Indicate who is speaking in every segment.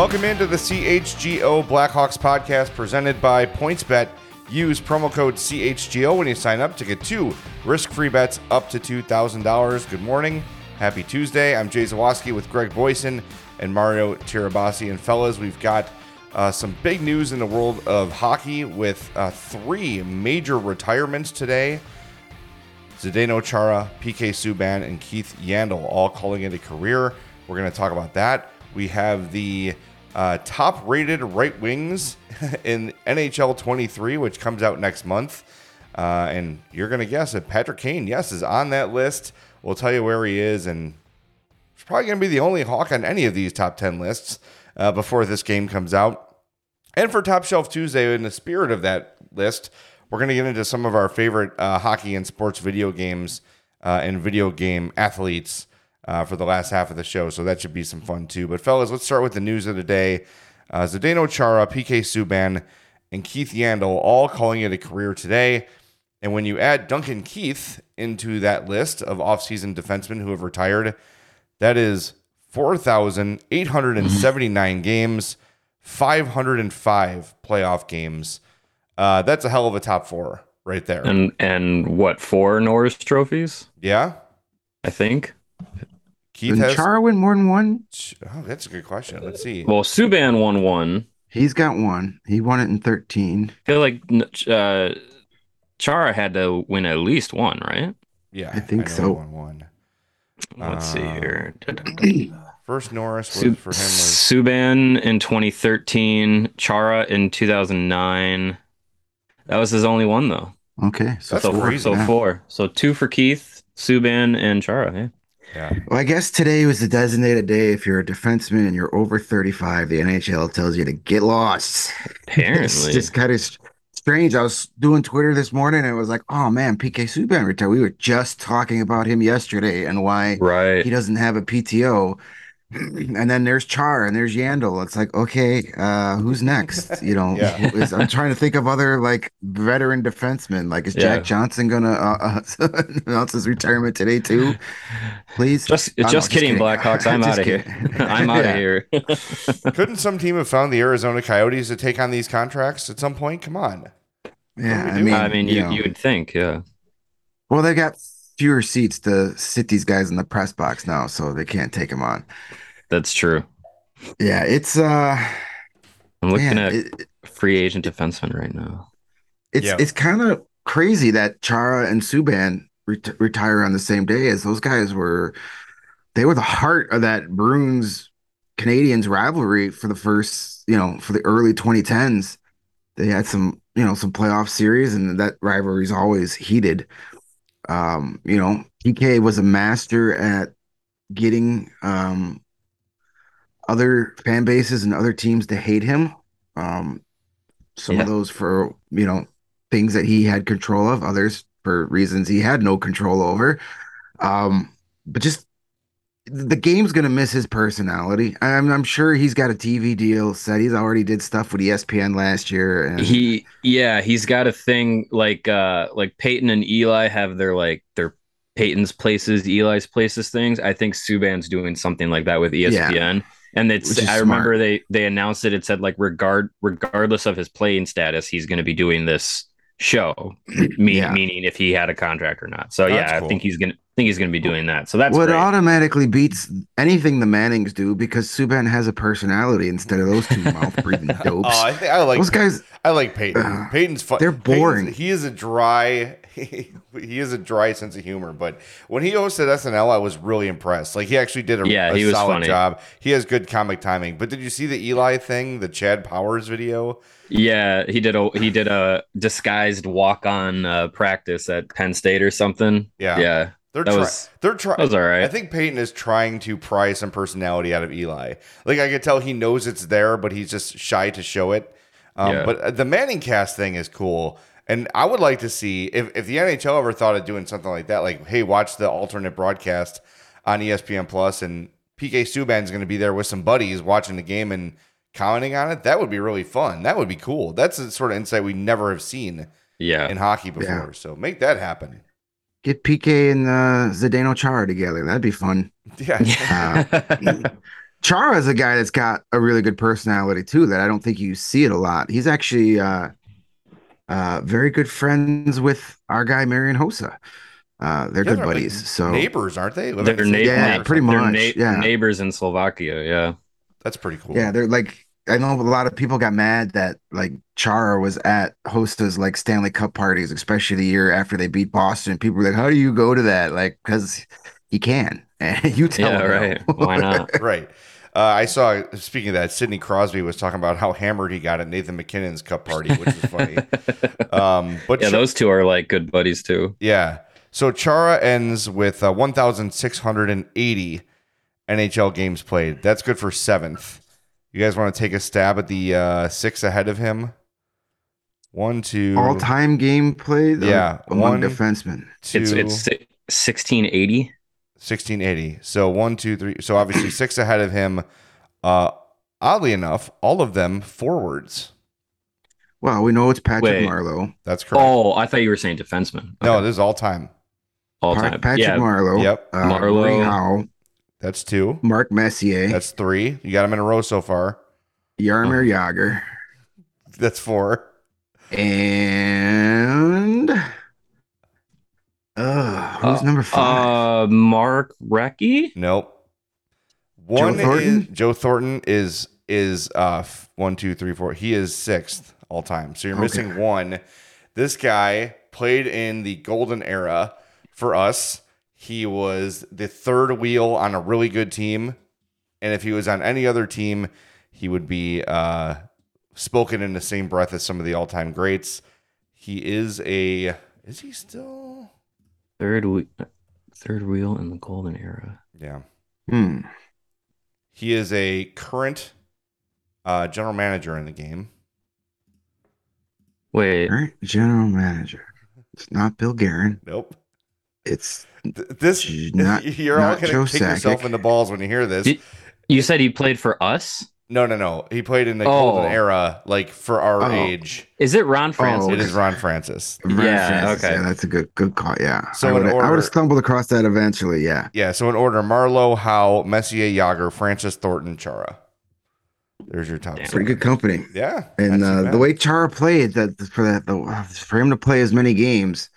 Speaker 1: Welcome into the CHGO Blackhawks podcast presented by PointsBet. Use promo code CHGO when you sign up to get two risk-free bets up to $2,000. Good morning. Happy Tuesday. I'm Jay Zawaski with Greg Boysen and Mario Tirabassi. And fellas, we've got uh, some big news in the world of hockey with uh, three major retirements today. Zdeno Chara, PK Subban, and Keith Yandle all calling it a career. We're going to talk about that. We have the uh, top rated right wings in NHL 23, which comes out next month. Uh, and you're going to guess that Patrick Kane, yes, is on that list. We'll tell you where he is. And he's probably going to be the only Hawk on any of these top 10 lists uh, before this game comes out. And for Top Shelf Tuesday, in the spirit of that list, we're going to get into some of our favorite uh, hockey and sports video games uh, and video game athletes uh, for the last half of the show. So that should be some fun too. But fellas, let's start with the news of the day. Uh, Zdeno Chara, PK Subban, and Keith Yandle all calling it a career today. And when you add Duncan Keith into that list of offseason defensemen who have retired, that is 4,879 games, 505 playoff games. Uh, that's a hell of a top four right there.
Speaker 2: And and what four Norris trophies?
Speaker 1: Yeah,
Speaker 2: I think.
Speaker 1: Keith
Speaker 3: Did
Speaker 1: has.
Speaker 3: Chara win more than one?
Speaker 1: oh, that's a good question. Let's see.
Speaker 2: Well, Subban won one.
Speaker 3: He's got one. He won it in 13.
Speaker 2: I feel like uh, Chara had to win at least one, right?
Speaker 1: Yeah,
Speaker 3: I think
Speaker 1: know
Speaker 3: so.
Speaker 1: Won one.
Speaker 2: Let's see
Speaker 1: Uh,
Speaker 2: here.
Speaker 1: First Norris was
Speaker 2: Sub-
Speaker 1: for him was
Speaker 2: Subban in 2013, Chara in 2009. That was his only one though.
Speaker 3: Okay. So,
Speaker 1: That's
Speaker 2: so,
Speaker 3: four.
Speaker 2: so four. So two for Keith, Subban, and Chara. Yeah.
Speaker 1: Yeah.
Speaker 3: Well, I guess today was the designated day. If you're a defenseman and you're over 35, the NHL tells you to get lost.
Speaker 2: Apparently.
Speaker 3: it's just kind of strange. I was doing Twitter this morning and it was like, oh man, PK Subban retired. We were just talking about him yesterday and why
Speaker 2: right.
Speaker 3: he doesn't have a PTO. And then there's Char and there's Yandle. It's like, okay, uh, who's next? You know,
Speaker 1: Yeah.
Speaker 3: who is- I'm trying to think of other like veteran defensemen. Like, is
Speaker 2: Yeah.
Speaker 3: Jack Johnson gonna uh, uh, announce his retirement today too? Please,
Speaker 2: Just
Speaker 3: Oh, no,
Speaker 2: just kidding, Blackhawks. I'm out of here. I'm out of here.
Speaker 1: Couldn't some team have found the Arizona Coyotes to take on these contracts at some point? Come on.
Speaker 3: Yeah,
Speaker 1: What are we
Speaker 3: I mean.
Speaker 2: I mean, you,
Speaker 3: know.
Speaker 2: you would think, yeah.
Speaker 3: well, they got fewer seats to sit these guys in the press box now, so they can't take them on.
Speaker 2: That's true.
Speaker 3: Yeah, it's uh,
Speaker 2: I'm looking
Speaker 3: man,
Speaker 2: at
Speaker 3: it-
Speaker 2: free agent defenseman right now.
Speaker 3: It's
Speaker 1: Yeah.
Speaker 3: it's kind of crazy that Chara and Subban ret- retire on the same day as those guys were. They were the heart of that Bruins Canadians rivalry for the first, you know, for the early 2010s. They had some, you know, some playoff series, and that rivalry's always heated. Um, you know, PK was a master at getting um other fan bases and other teams to hate him. Um, some
Speaker 2: Yeah.
Speaker 3: of those for you know things that he had control of, others for reasons he had no control over. Um, but just the game's gonna miss his personality. I'm I'm sure he's got a TV deal set. He's already did stuff with ESPN last year, and
Speaker 2: He yeah, he's got a thing like uh like Peyton and Eli have their like their Peyton's places, Eli's places things. I think Subban's doing something like that with ESPN. And it's
Speaker 3: Which is
Speaker 2: I remember
Speaker 3: smart.
Speaker 2: they they announced it. It said like regard regardless of his playing status, he's going to be doing this show. Me,
Speaker 3: Yeah.
Speaker 2: Meaning if he had a contract or not. So
Speaker 1: That's
Speaker 2: yeah,
Speaker 1: cool.
Speaker 2: I think he's gonna think he's gonna be doing that. So that's
Speaker 3: well, it
Speaker 2: great.
Speaker 3: automatically beats anything the Mannings do because Subban has a personality instead of those two mouth breathing dopes.
Speaker 1: Oh, I think I like
Speaker 3: those guys,
Speaker 1: I like Peyton.
Speaker 3: Ugh,
Speaker 1: Peyton's fun.
Speaker 3: they're boring.
Speaker 1: Peyton's- he is a dry. he, has a dry sense of humor, but when he hosted SNL, I was really impressed. Like he actually did a,
Speaker 2: Yeah,
Speaker 1: a solid
Speaker 2: funny.
Speaker 1: job. He has good comic timing. But did you see the Eli thing, the Chad Powers video?
Speaker 2: Yeah, he did a he did a disguised walk on uh, practice at Penn State or something.
Speaker 1: Yeah.
Speaker 2: yeah,
Speaker 1: They're
Speaker 2: That
Speaker 1: try-
Speaker 2: was-
Speaker 1: they're trying.
Speaker 2: all right.
Speaker 1: I think Peyton is trying to pry some personality out of Eli. Like I could tell he knows it's there, but he's just shy to show it. Um,
Speaker 2: Yeah.
Speaker 1: But uh, the Manning cast thing is cool, and I would like to see if if the NHL ever thought of doing something like that. Like, hey, watch the alternate broadcast on ESPN Plus, and PK Subban's going to be there with some buddies watching the game and commenting on it. That would be really fun. That would be cool. That's the sort of insight we never have seen
Speaker 2: yeah.
Speaker 1: in hockey before. So make that happen.
Speaker 3: Get PK and uh, Zdeno Chara together. That'd be fun.
Speaker 1: Yeah.
Speaker 3: Uh, Chara is a guy that's got a really good personality too. That I don't think you see it a lot. He's actually uh, uh, very good friends with our guy Marian Hossa. Uh, they're
Speaker 1: Yeah,
Speaker 3: good
Speaker 1: they're like
Speaker 3: buddies. So
Speaker 1: neighbors, aren't they? Living
Speaker 2: They're
Speaker 1: in the
Speaker 2: neighbors.
Speaker 3: Yeah, pretty
Speaker 1: something.
Speaker 3: much.
Speaker 2: Na-
Speaker 3: yeah.
Speaker 2: neighbors in Slovakia. Yeah.
Speaker 1: That's pretty cool.
Speaker 3: yeah, they're like I know a lot of people got mad that like Chara was at Hossa's like Stanley Cup parties, especially the year after they beat Boston. People were like, "How do you go to that?" Like, because he can, and you tell
Speaker 2: Yeah,
Speaker 3: him no.
Speaker 2: right. Why not?
Speaker 1: right. Uh, I saw. Speaking of that, Sidney Crosby was talking about how hammered he got at Nathan MacKinnon's cup party, which was funny. Um, but
Speaker 2: yeah,
Speaker 1: Ch-
Speaker 2: those two are like good buddies too.
Speaker 1: yeah. So Chara ends with uh, 1,680 NHL games played. That's good for seventh. You guys want to take a stab at the uh, six ahead of him? One, two,
Speaker 3: All time game played,
Speaker 1: Yeah,
Speaker 3: among
Speaker 1: one-
Speaker 3: defensemen.
Speaker 1: two,
Speaker 2: It's it's 1680.
Speaker 1: 1680. So one, two, three. So obviously six ahead of him. Uh, oddly enough, all of them forwards.
Speaker 3: Well, we know it's Patrick
Speaker 2: Wait.
Speaker 3: Marleau.
Speaker 1: That's correct.
Speaker 2: Oh, I thought you were saying defenseman.
Speaker 1: No,
Speaker 2: Okay.
Speaker 1: this is all time.
Speaker 2: all
Speaker 3: Pa-
Speaker 2: time.
Speaker 3: Patrick
Speaker 2: yeah,
Speaker 3: Marleau.
Speaker 1: Yep.
Speaker 3: Uh,
Speaker 2: Marleau.
Speaker 3: Ray Howe,
Speaker 1: That's two.
Speaker 3: Mark Messier,
Speaker 1: That's three. You got them in a row so far.
Speaker 3: Jaromir Jagr,
Speaker 1: That's four.
Speaker 3: and uh, who's
Speaker 2: Uh,
Speaker 3: number five?
Speaker 2: Uh, Mark Recchi.
Speaker 1: Nope. One
Speaker 3: Thornton?
Speaker 1: is Joe Thornton is is uh f- one, two, three, four. He is sixth all time. So you're
Speaker 3: Okay.
Speaker 1: missing one. This guy played in the golden era for us. He was the third wheel on a really good team. And if he was on any other team, he would be uh spoken in the same breath as some of the all-time greats. He is a is he still
Speaker 2: Third wheel, third wheel in the golden era.
Speaker 1: yeah.
Speaker 3: Hmm.
Speaker 1: He is a current uh, general manager in the game.
Speaker 2: Wait,
Speaker 3: Current general manager. It's not Bill Guerin.
Speaker 1: Nope.
Speaker 3: It's
Speaker 1: Th- This
Speaker 3: Not-
Speaker 1: you're all gonna
Speaker 3: Joe
Speaker 1: kick yourself in the balls when you hear this.
Speaker 2: Did- you said he played for us.
Speaker 1: No, no, no. He played in the
Speaker 2: Oh.
Speaker 1: golden era, like for our
Speaker 3: Oh.
Speaker 1: age.
Speaker 2: Is it Ron Francis?
Speaker 3: Oh,
Speaker 1: It is Ron Francis.
Speaker 3: Ryan
Speaker 2: Yeah,
Speaker 3: Francis.
Speaker 2: okay.
Speaker 3: Yeah, that's a good good call. Yeah.
Speaker 1: So
Speaker 3: I
Speaker 1: in
Speaker 3: would I would
Speaker 1: order-
Speaker 3: have stumbled across that eventually. Yeah.
Speaker 1: Yeah. So in order: Marleau, Howe, Messier, Jagr, Francis, Thornton, Chara. There's your top.
Speaker 3: Pretty good company.
Speaker 1: Yeah.
Speaker 3: And uh, the way Chara played that for that the, for him to play as many games,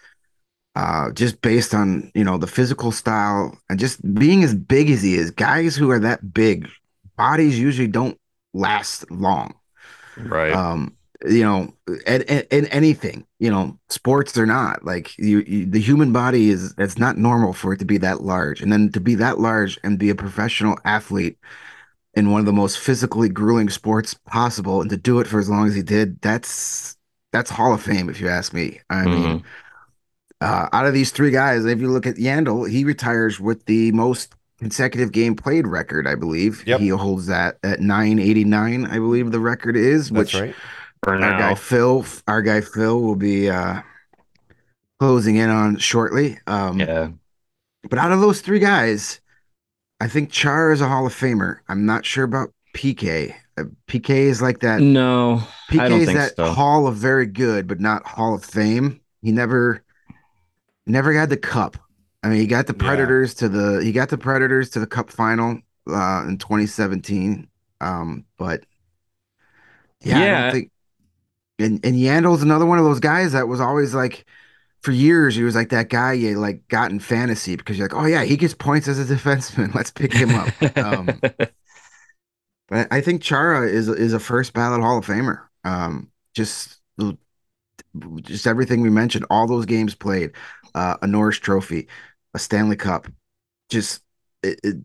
Speaker 3: uh, just based on you know the physical style and just being as big as he is, guys who are that big, bodies usually don't last long.
Speaker 2: right.
Speaker 3: Um, you know, and, in, in anything, you know, sports or not, like you, you, the human body is it's not normal for it to be that large, and then to be that large and be a professional athlete in one of the most physically grueling sports possible, and to do it for as long as he did, that's that's Hall of Fame, if you ask me. I mean,
Speaker 2: Mhm.
Speaker 3: uh, out of these three guys, if you look at Yandle, he retires with the most consecutive game played record, I believe.
Speaker 1: Yep.
Speaker 3: He holds that at 989, I believe the record is,
Speaker 1: That's
Speaker 3: which
Speaker 1: right.
Speaker 2: for
Speaker 3: our guy. Phil, our guy Phil will be uh closing in on shortly. Um
Speaker 2: Yeah.
Speaker 3: but out of those three guys, I think Char is a Hall of Famer. I'm not sure about PK. Uh, PK is like that.
Speaker 2: No, I
Speaker 3: PK
Speaker 2: don't
Speaker 3: is
Speaker 2: think
Speaker 3: that
Speaker 2: so.
Speaker 3: Hall of very good, but not Hall of Fame. He never, never had the cup. I mean, he got the
Speaker 1: Yeah.
Speaker 3: Predators to the he got the Predators to the Cup final uh, in 2017. Um, but yeah, I don't think. And and Yandle's another one of those guys that was always like, for years he was like that guy you like got in fantasy because you're like, oh yeah, he gets points as a defenseman. Let's pick him up. um, but I I think Chara is is a first ballot Hall of Famer. Um, just just everything we mentioned, all those games played, uh, a Norris Trophy, a Stanley Cup, just it, it,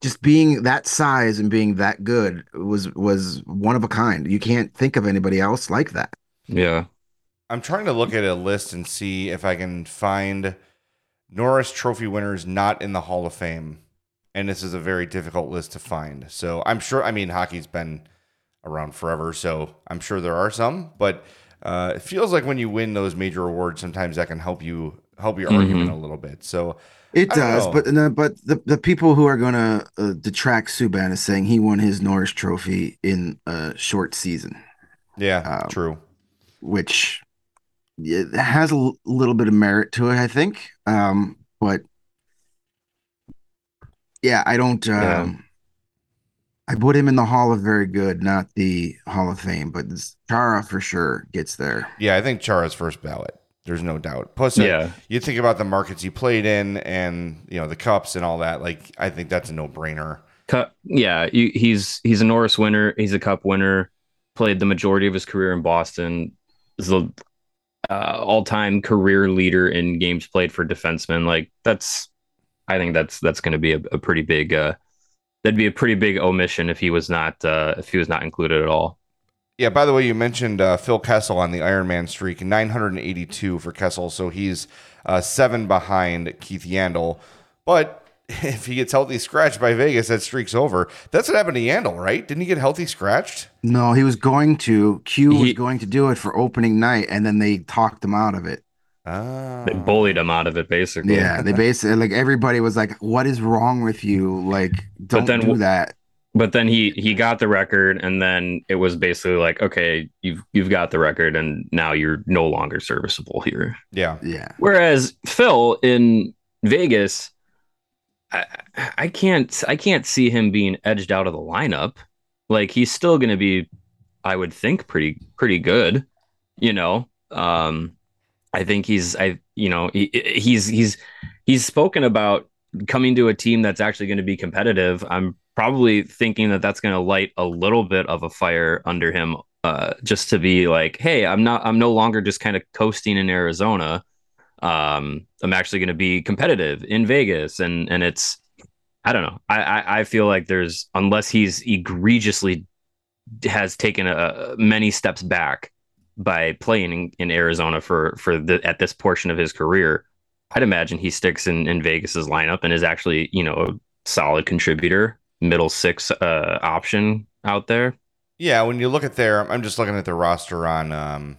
Speaker 3: just being that size and being that good was was one of a kind. You can't think of anybody else like that.
Speaker 2: Yeah.
Speaker 1: I'm trying to look at a list and see if I can find Norris Trophy winners not in the Hall of Fame. And this is a very difficult list to find. So I'm sure, I mean, hockey's been around forever. So I'm sure there are some, but uh, it feels like when you win those major awards, sometimes that can help you help your mm-hmm. argument a little bit. So
Speaker 3: it does, but the, but the, the people who are going to uh, detract Subban is saying he won his Norris Trophy in a short season.
Speaker 1: Yeah, um, true.
Speaker 3: Which it has a l- little bit of merit to it, I think. Um, but yeah, I don't. Um, yeah. I put him in the Hall of Very Good, not the Hall of Fame, but Chara for sure gets there.
Speaker 1: Yeah, I think Chara's first ballot. There's no doubt. Plus, uh, yeah. you think about the markets he played in, and you know the cups and all that. Like, I think that's a no brainer.
Speaker 2: Cup, yeah. You, he's he's a Norris winner. He's a Cup winner. Played the majority of his career in Boston. Is the uh, all-time career leader in games played for defensemen. Like that's, I think that's that's going to be a, a, pretty big. Uh, that'd be a pretty big omission if he was not uh, if he was not included at all.
Speaker 1: Yeah. By the way, you mentioned uh, Phil Kessel on the Ironman streak, 982 for Kessel, so he's uh, seven behind Keith Yandle, but if he gets healthy scratched by Vegas, that streak's over. That's what happened to Yandle, right? Didn't he get healthy scratched?
Speaker 3: No, he was going to. Q he, was going to do it for opening night, and then they talked him out of it.
Speaker 2: Oh. They bullied him out of it, basically.
Speaker 3: Yeah, they basically like everybody was like, "What is wrong with you? Like, don't then, do that."
Speaker 2: But then he he got the record, and then it was basically like, "Okay, you've you've got the record, and now you're no longer serviceable here."
Speaker 1: Yeah,
Speaker 3: yeah.
Speaker 2: Whereas Phil in Vegas I, can't I can't see him being edged out of the lineup. Like he's still going to be, I would think, pretty pretty good. You know, um, I think he's I you know he, he's he's he's spoken about coming to a team that's actually going to be competitive. I'm probably thinking that that's going to light a little bit of a fire under him, uh, just to be like, hey, I'm not I'm no longer just kind of coasting in Arizona um, I'm actually going to be competitive in Vegas, and and it's I don't know. I, I, I feel like there's unless he's egregiously has taken a, many steps back by playing in, in Arizona for for the at this portion of his career. I'd imagine he sticks in in Vegas's lineup and is actually you know a solid contributor, middle six uh, option out there.
Speaker 1: Yeah, when you look at their, I'm just looking at the roster on um,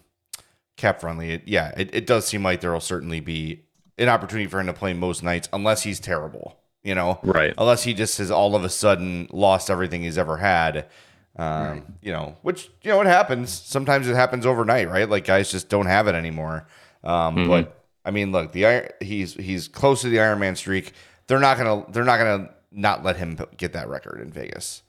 Speaker 1: cap friendly. It, yeah, it, it does seem like there will certainly be an opportunity for him to play most nights, unless he's terrible. You know,
Speaker 2: right?
Speaker 1: Unless he just has all of a sudden lost everything he's ever had. Um, right. You know, which you know it happens. Sometimes it happens overnight, right? Like guys just don't have it anymore. Um, mm-hmm. But I mean, look, the he's he's close to the Iron Man streak. They're not gonna they're not gonna not let him get that record in Vegas.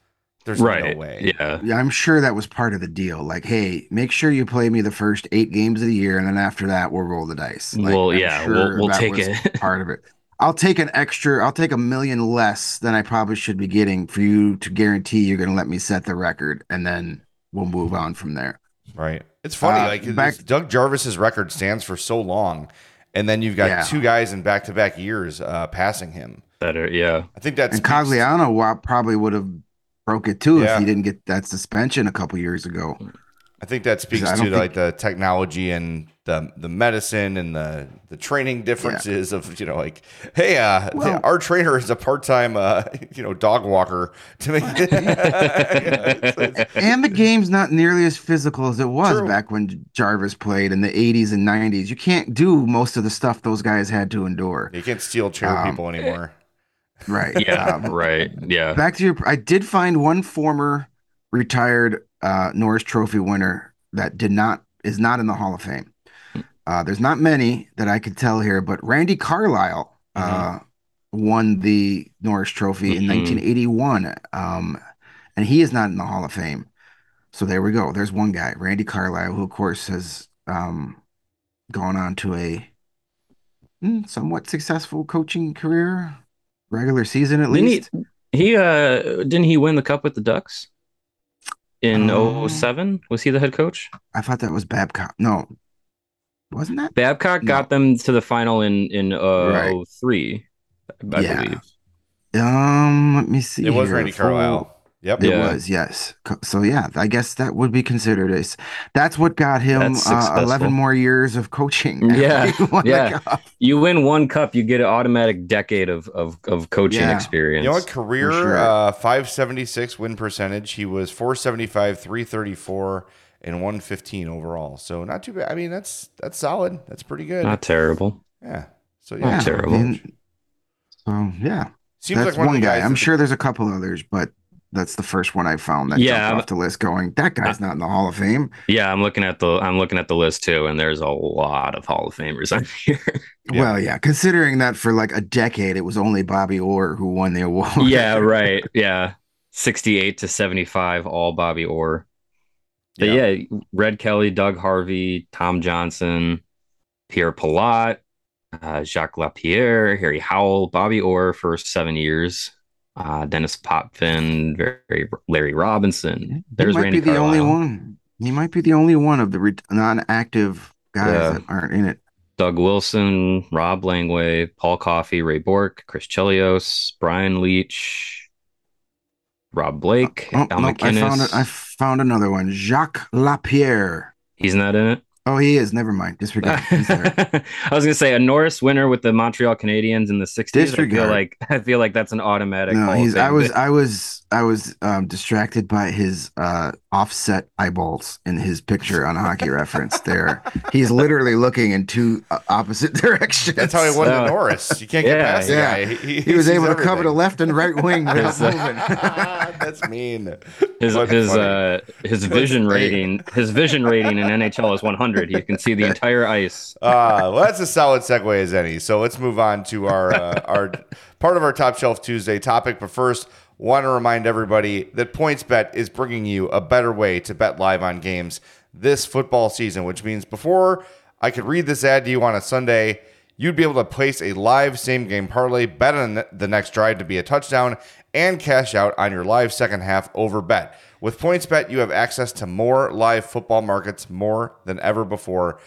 Speaker 1: There's right. no way.
Speaker 2: Yeah.
Speaker 3: yeah. I'm sure that was part of the deal. Like, hey, make sure you play me the first eight games of the year, and then after that, we'll roll the dice. Like,
Speaker 2: well, I'm yeah, sure we'll, we'll take it.
Speaker 3: part of it. I'll take an extra. I'll take a million less than I probably should be getting for you to guarantee you're going to let me set the record, and then we'll move on from there.
Speaker 1: Right. It's funny. Uh, like back, Doug Jarvis's record stands for so long, and then you've got yeah. two guys in back-to-back years uh, passing him.
Speaker 2: Better, yeah.
Speaker 1: I think that's
Speaker 3: and Cogliano probably would have broke it too yeah. if he didn't get that suspension a couple years ago.
Speaker 1: I think that speaks to think... like the technology and the the medicine and the the training differences yeah. of you know like hey uh well, our trainer is a part-time uh you know dog walker to make it
Speaker 3: and the game's not nearly as physical as it was True. back when Jarvis played in the 80s and 90s you can't do most of the stuff those guys had to endure
Speaker 1: you can't steal chair um, people anymore
Speaker 3: Right.
Speaker 2: Yeah. Um, right. Yeah.
Speaker 3: Back to your. I did find one former retired uh, Norris Trophy winner that did not is not in the Hall of Fame. Uh, there's not many that I could tell here, but Randy Carlyle uh, mm-hmm. won the Norris Trophy mm-hmm. in 1981, um, and he is not in the Hall of Fame. So there we go. There's one guy, Randy Carlyle, who of course has um, gone on to a mm, somewhat successful coaching career regular season at
Speaker 2: didn't
Speaker 3: least.
Speaker 2: He, he uh didn't he win the cup with the Ducks? in
Speaker 3: Oh.
Speaker 2: 07. Was he the head coach?
Speaker 3: I thought that was Babcock. No, wasn't that?
Speaker 2: Babcock
Speaker 3: No.
Speaker 2: got them to the final in in uh,
Speaker 3: Right.
Speaker 2: 03, I
Speaker 3: Yeah.
Speaker 2: believe.
Speaker 3: Um, let me see.
Speaker 1: It was. Randy
Speaker 3: Full-
Speaker 1: Carlyle. Yep.
Speaker 3: It
Speaker 2: Yeah.
Speaker 3: was, yes. So yeah, I guess that would be considered as that's what got him uh, eleven more years of coaching.
Speaker 2: Yeah,
Speaker 3: he won the
Speaker 2: yeah. You win one cup, you get an automatic decade of of, of coaching
Speaker 3: Yeah.
Speaker 2: experience.
Speaker 1: You know what? Career
Speaker 3: sure.
Speaker 1: uh, 576 win percentage. He was 475, 334, and 115 overall. So not too bad. I mean, that's that's solid. That's pretty good.
Speaker 2: Not terrible.
Speaker 1: yeah. So yeah,
Speaker 2: Not
Speaker 1: yeah,
Speaker 2: terrible.
Speaker 3: and- so yeah,
Speaker 1: Seems
Speaker 3: that's
Speaker 1: like one,
Speaker 3: one guy. I'm sure there's a couple others, but that's the first one I found that
Speaker 2: Yeah,
Speaker 3: jumped off the list. Going, that guy's not in the Hall of Fame.
Speaker 2: Yeah, I'm looking at the I'm looking at the list too, and there's a lot of Hall of Famers on here.
Speaker 1: Yeah.
Speaker 3: Well, yeah, considering that for like a decade it was only Bobby Orr who won the award.
Speaker 2: yeah, right. Yeah. 68 to 75, all Bobby Orr. But
Speaker 1: Yeah.
Speaker 2: yeah. Red Kelly, Doug Harvey, Tom Johnson, Pierre Pilote, uh, Jacques Laperrière, Harry Howell, Bobby Orr for seven years, uh, Denis Potvin, very Larry Robinson.
Speaker 3: He
Speaker 2: There's
Speaker 3: might
Speaker 2: Randy
Speaker 3: be the only one. He might be the only one of the re- non-active guys
Speaker 2: Yeah.
Speaker 3: that aren't in it.
Speaker 2: Doug Wilson, Rod Langway, Paul Coffey, Ray Bourque, Chris Chelios, Brian Leetch, Rob Blake,
Speaker 3: Oh,
Speaker 2: Al
Speaker 3: nope, I found it. I found another one. Jacques Laperrière.
Speaker 2: He's not in it.
Speaker 3: Oh, he is. Never mind. Disregard.
Speaker 2: I was gonna say a Norris winner with the Montreal Canadiens in the '60s. I feel like I feel like that's an automatic.
Speaker 3: No, he's. I was. I was. I was um, distracted by his uh, offset eyeballs in his picture on Hockey Reference. There, he's literally looking in two uh, opposite directions.
Speaker 1: That's how he won the Norris. You can't get
Speaker 2: Yeah,
Speaker 1: past the
Speaker 3: yeah.
Speaker 1: guy. He,
Speaker 3: He was
Speaker 1: sees
Speaker 3: able to cover the left and right wing without
Speaker 2: His, uh,
Speaker 3: moving.
Speaker 1: That's mean.
Speaker 2: his
Speaker 1: But
Speaker 2: his
Speaker 1: funny.
Speaker 2: uh his vision rating his vision rating in NHL is 100. You can see the entire ice.
Speaker 1: Uh, well, that's a solid segue as any. So let's move on to our uh, our part of our Top Shelf Tuesday topic. But first, want to remind everybody that PointsBet is bringing you a better way to bet live on games this football season. Which means before I could read this ad to you on a Sunday, you'd be able to place a live same game parlay, bet on the next drive to be a touchdown, and cash out on your live second half over bet. With PointsBet, you have access to more live football markets more than ever before.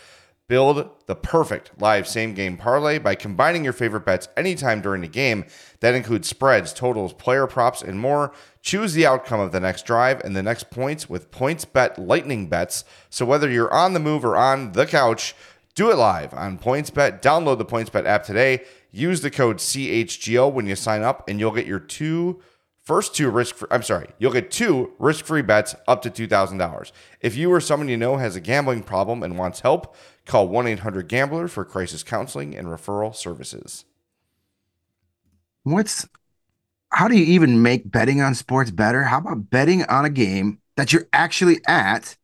Speaker 1: Build the perfect live same game parlay by combining your favorite bets anytime during the game. That includes spreads, totals, player props, and more. Choose the outcome of the next drive and the next points with PointsBet Lightning Bets. So whether you're on the move or on the couch, do it live on PointsBet. Download the PointsBet app today. Use the code CHGO when you sign up, and you'll get your two First two risk free, I'm sorry, you'll get two risk free bets up to $2,000. If you or someone you know has a gambling problem and wants help, call 1 800 Gambler for crisis counseling and referral services.
Speaker 3: What's how do you even make betting on sports better? How about betting on a game that you're actually at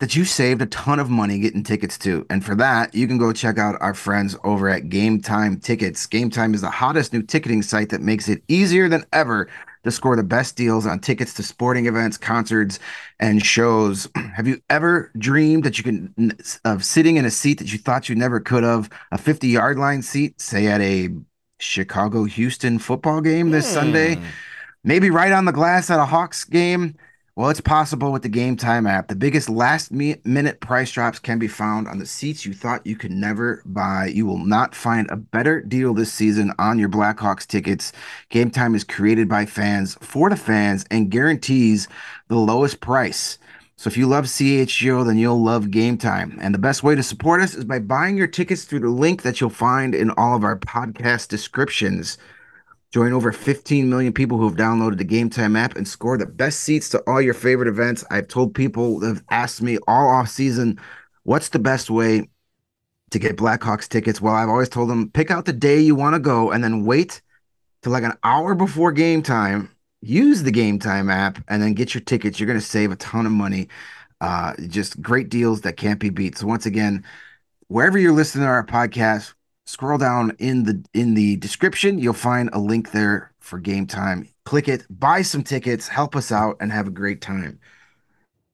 Speaker 3: that you saved a ton of money getting tickets to? And for that, you can go check out our friends over at Game Time Tickets. Game Time is the hottest new ticketing site that makes it easier than ever to score the best deals on tickets to sporting events, concerts, and shows. Have you ever dreamed that you can of sitting in a seat that you thought you never could have, a 50 yard line seat, say at a Chicago Houston football game this Sunday?
Speaker 1: Hmm.
Speaker 3: Maybe right on the glass at a Hawks game. Well, it's possible with the Game Time app. The biggest last minute price drops can be found on the seats you thought you could never buy. You will not find a better deal this season on your Blackhawks tickets. Game Time is created by fans for the fans and guarantees the lowest price. So if you love CHGO, then you'll love Game Time. And the best way to support us is by buying your tickets through the link that you'll find in all of our podcast descriptions. Join over 15 million people who have downloaded the Game Time app and score the best seats to all your favorite events. I've told people that have asked me all off season, what's the best way to get Blackhawks tickets? Well, I've always told them pick out the day you want to go and then wait till like an hour before game time. Use the Game Time app and then get your tickets. You're going to save a ton of money. Uh, just great deals that can't be beat. So once again, wherever you're listening to our podcast, scroll down in the in the description you'll find a link there for game time click it buy some tickets help us out and have a great time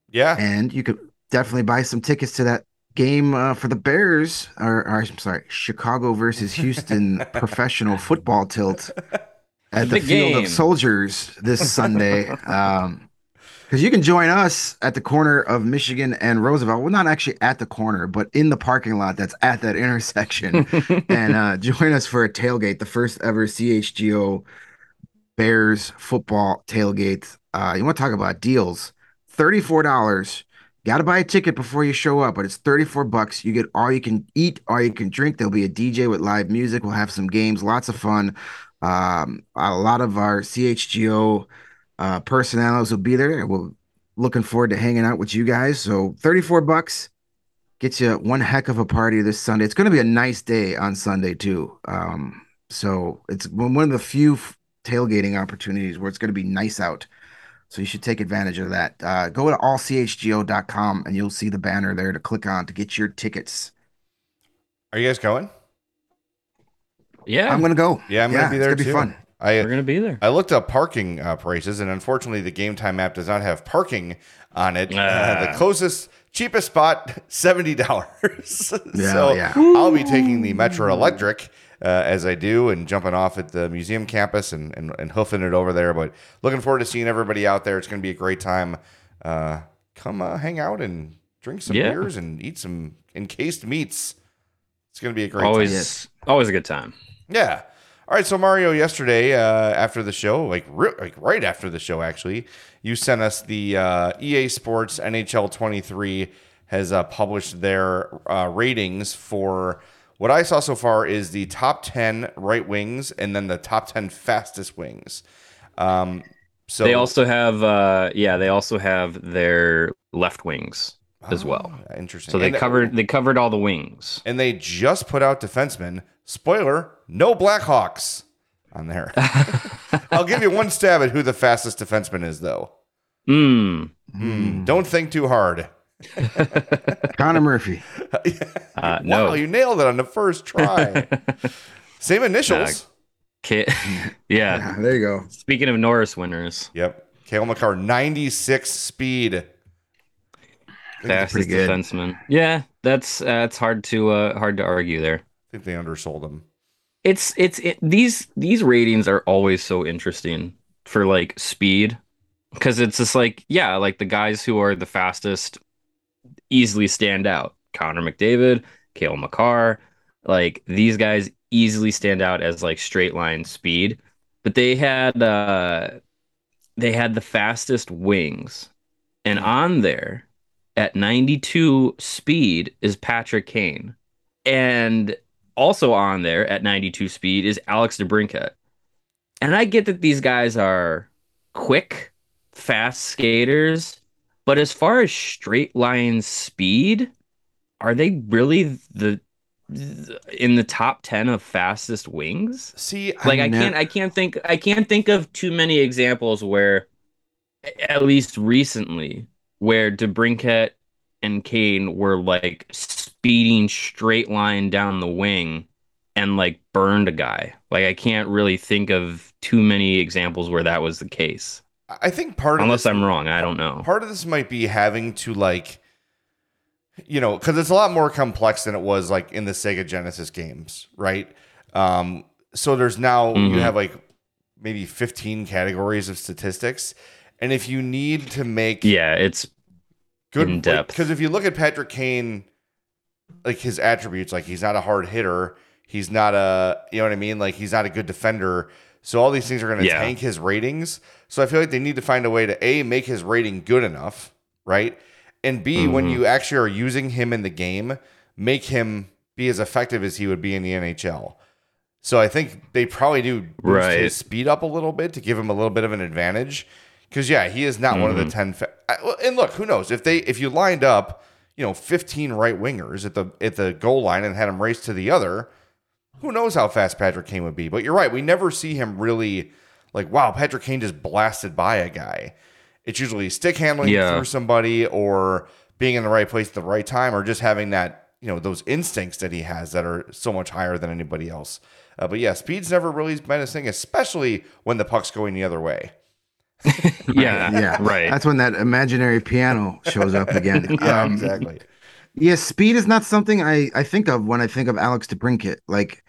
Speaker 1: Yeah.
Speaker 3: and you could definitely buy some tickets to that game uh, for the bears or, or i'm sorry chicago versus houston professional football tilt at the
Speaker 2: Big
Speaker 3: field
Speaker 2: game.
Speaker 3: of soldiers this sunday um Because you can join us at the corner of Michigan and Roosevelt. We're not actually at the corner, but in the parking lot that's at that intersection. and uh, join us for a tailgate, the first ever CHGO Bears football tailgate. Uh, you want to talk about deals? $34. Got to buy a ticket before you show up, but it's 34 bucks. You get all you can eat, all you can drink. There'll be a DJ with live music. We'll have some games, lots of fun. Um, a lot of our CHGO uh, personalities will be there. We're looking forward to hanging out with you guys. So 34 bucks gets you one heck of a party this Sunday. It's going to be a nice day on Sunday too. Um, so it's one of the few tailgating opportunities where it's going to be nice out. So you should take advantage of that. Uh, go to allchgo.com and you'll see the banner there to click on to get your tickets.
Speaker 1: Are you guys going?
Speaker 2: Yeah,
Speaker 3: I'm going to go.
Speaker 1: Yeah, I'm gonna be there
Speaker 3: it's
Speaker 1: too.
Speaker 3: gonna be fun.
Speaker 1: I
Speaker 2: we're gonna be there.
Speaker 1: I looked up parking uh, prices, and unfortunately, the Game Time app does not have parking on it. Uh, the closest, cheapest spot, seventy dollars.
Speaker 3: Yeah,
Speaker 1: so
Speaker 3: yeah.
Speaker 1: I'll be taking the Metro Electric uh, as I do, and jumping off at the museum campus and, and and hoofing it over there. But looking forward to seeing everybody out there. It's going to be a great time. Uh, come uh, hang out and drink some
Speaker 2: Yeah.
Speaker 1: beers and eat some encased meats. It's going to be a great
Speaker 2: always,
Speaker 3: Yes.
Speaker 2: always a good time.
Speaker 1: Yeah. All right. So Mario, yesterday uh, after the show, like ri- like right after the show, actually, you sent us the uh, EA Sports NHL 23 has uh, published their uh, ratings for what I saw so far is the top 10 right wings and then the top 10 fastest wings. Um, so
Speaker 2: they also have, uh, yeah, they also have their left wings as well.
Speaker 1: Oh, interesting.
Speaker 2: So they
Speaker 1: And-
Speaker 2: covered they covered all the wings.
Speaker 1: and they just put out defensemen. Spoiler: no Blackhawks on there. I'll give you one stab at who the fastest defenseman is, though.
Speaker 2: Mm.
Speaker 1: Hmm, Don't think too hard.
Speaker 3: Connor Murphy.
Speaker 2: Uh,
Speaker 1: Wow,
Speaker 2: no,
Speaker 1: you nailed it on the first try. Same initials.
Speaker 2: Ki- yeah.
Speaker 3: Yeah, there you go.
Speaker 2: Speaking of Norris winners,
Speaker 1: Yep. Cale Makar, 96 speed.
Speaker 2: Fastest defenseman. Yeah, that's uh, it's hard to uh, hard to argue there.
Speaker 1: I think they undersold him.
Speaker 2: It's it's it, these these ratings are always so interesting for like speed because it's just like yeah, like the guys who are the fastest easily stand out. Connor McDavid, Cale Makar, like these guys easily stand out as like straight line speed. But they had uh they had the fastest wings. And on there at 92 speed is Patrick Kane. And also on there at 92 speed is Alex DeBrincat. And I get that these guys are quick, fast skaters, but as far as straight line speed, are they really the in the top 10 of fastest wings?
Speaker 1: See,
Speaker 2: Like I
Speaker 3: ne-
Speaker 2: can't I can't think I can't think of too many examples where at least recently where DeBrincat and Kane were like speeding straight line down the wing and like burned a guy. Like I can't really think of too many examples where that was the case.
Speaker 1: I think part of
Speaker 2: Unless
Speaker 1: this,
Speaker 2: I'm wrong, I don't know.
Speaker 1: part of this might be having to like you know because it's a lot more complex than it was like in the sega genesis games right um so there's now you
Speaker 2: Mhm.
Speaker 1: have like maybe 15 categories of statistics and if you need to make
Speaker 2: Yeah, it's
Speaker 1: good
Speaker 2: in depth.
Speaker 1: because if you look at patrick kane like his attributes like he's not a hard hitter he's not a you know what i mean like he's not a good defender so all these things are going to
Speaker 2: Yeah.
Speaker 1: tank his ratings so i feel like they need to find a way to a make his rating good enough right and b when
Speaker 2: Mhm.
Speaker 1: you actually are using him in the game make him be as effective as he would be in the nhl so i think they probably do boost
Speaker 2: Right.
Speaker 1: his speed up a little bit to give him a little bit of an advantage because yeah he is not one of the
Speaker 2: Mhm.
Speaker 1: 10 fa- and look who knows? If they if you lined up you know 15 right wingers at the at the goal line and had him race to the other who knows how fast Patrick Kane would be? But you're right we never see him really like wow Patrick Kane just blasted by a guy. It's usually stick handling
Speaker 2: Yeah.
Speaker 1: through somebody or being in the right place at the right time or just having that you know those instincts that he has that are so much higher than anybody else. Uh, but yeah speed's never really been a thing especially when the puck's going the other way
Speaker 2: yeah,
Speaker 3: Yeah,
Speaker 2: right.
Speaker 3: That's when that imaginary piano shows up again.
Speaker 1: yeah
Speaker 3: Um,
Speaker 1: exactly
Speaker 3: Yeah, speed is not something I, I think of when I think of Alex DeBrincat. Like,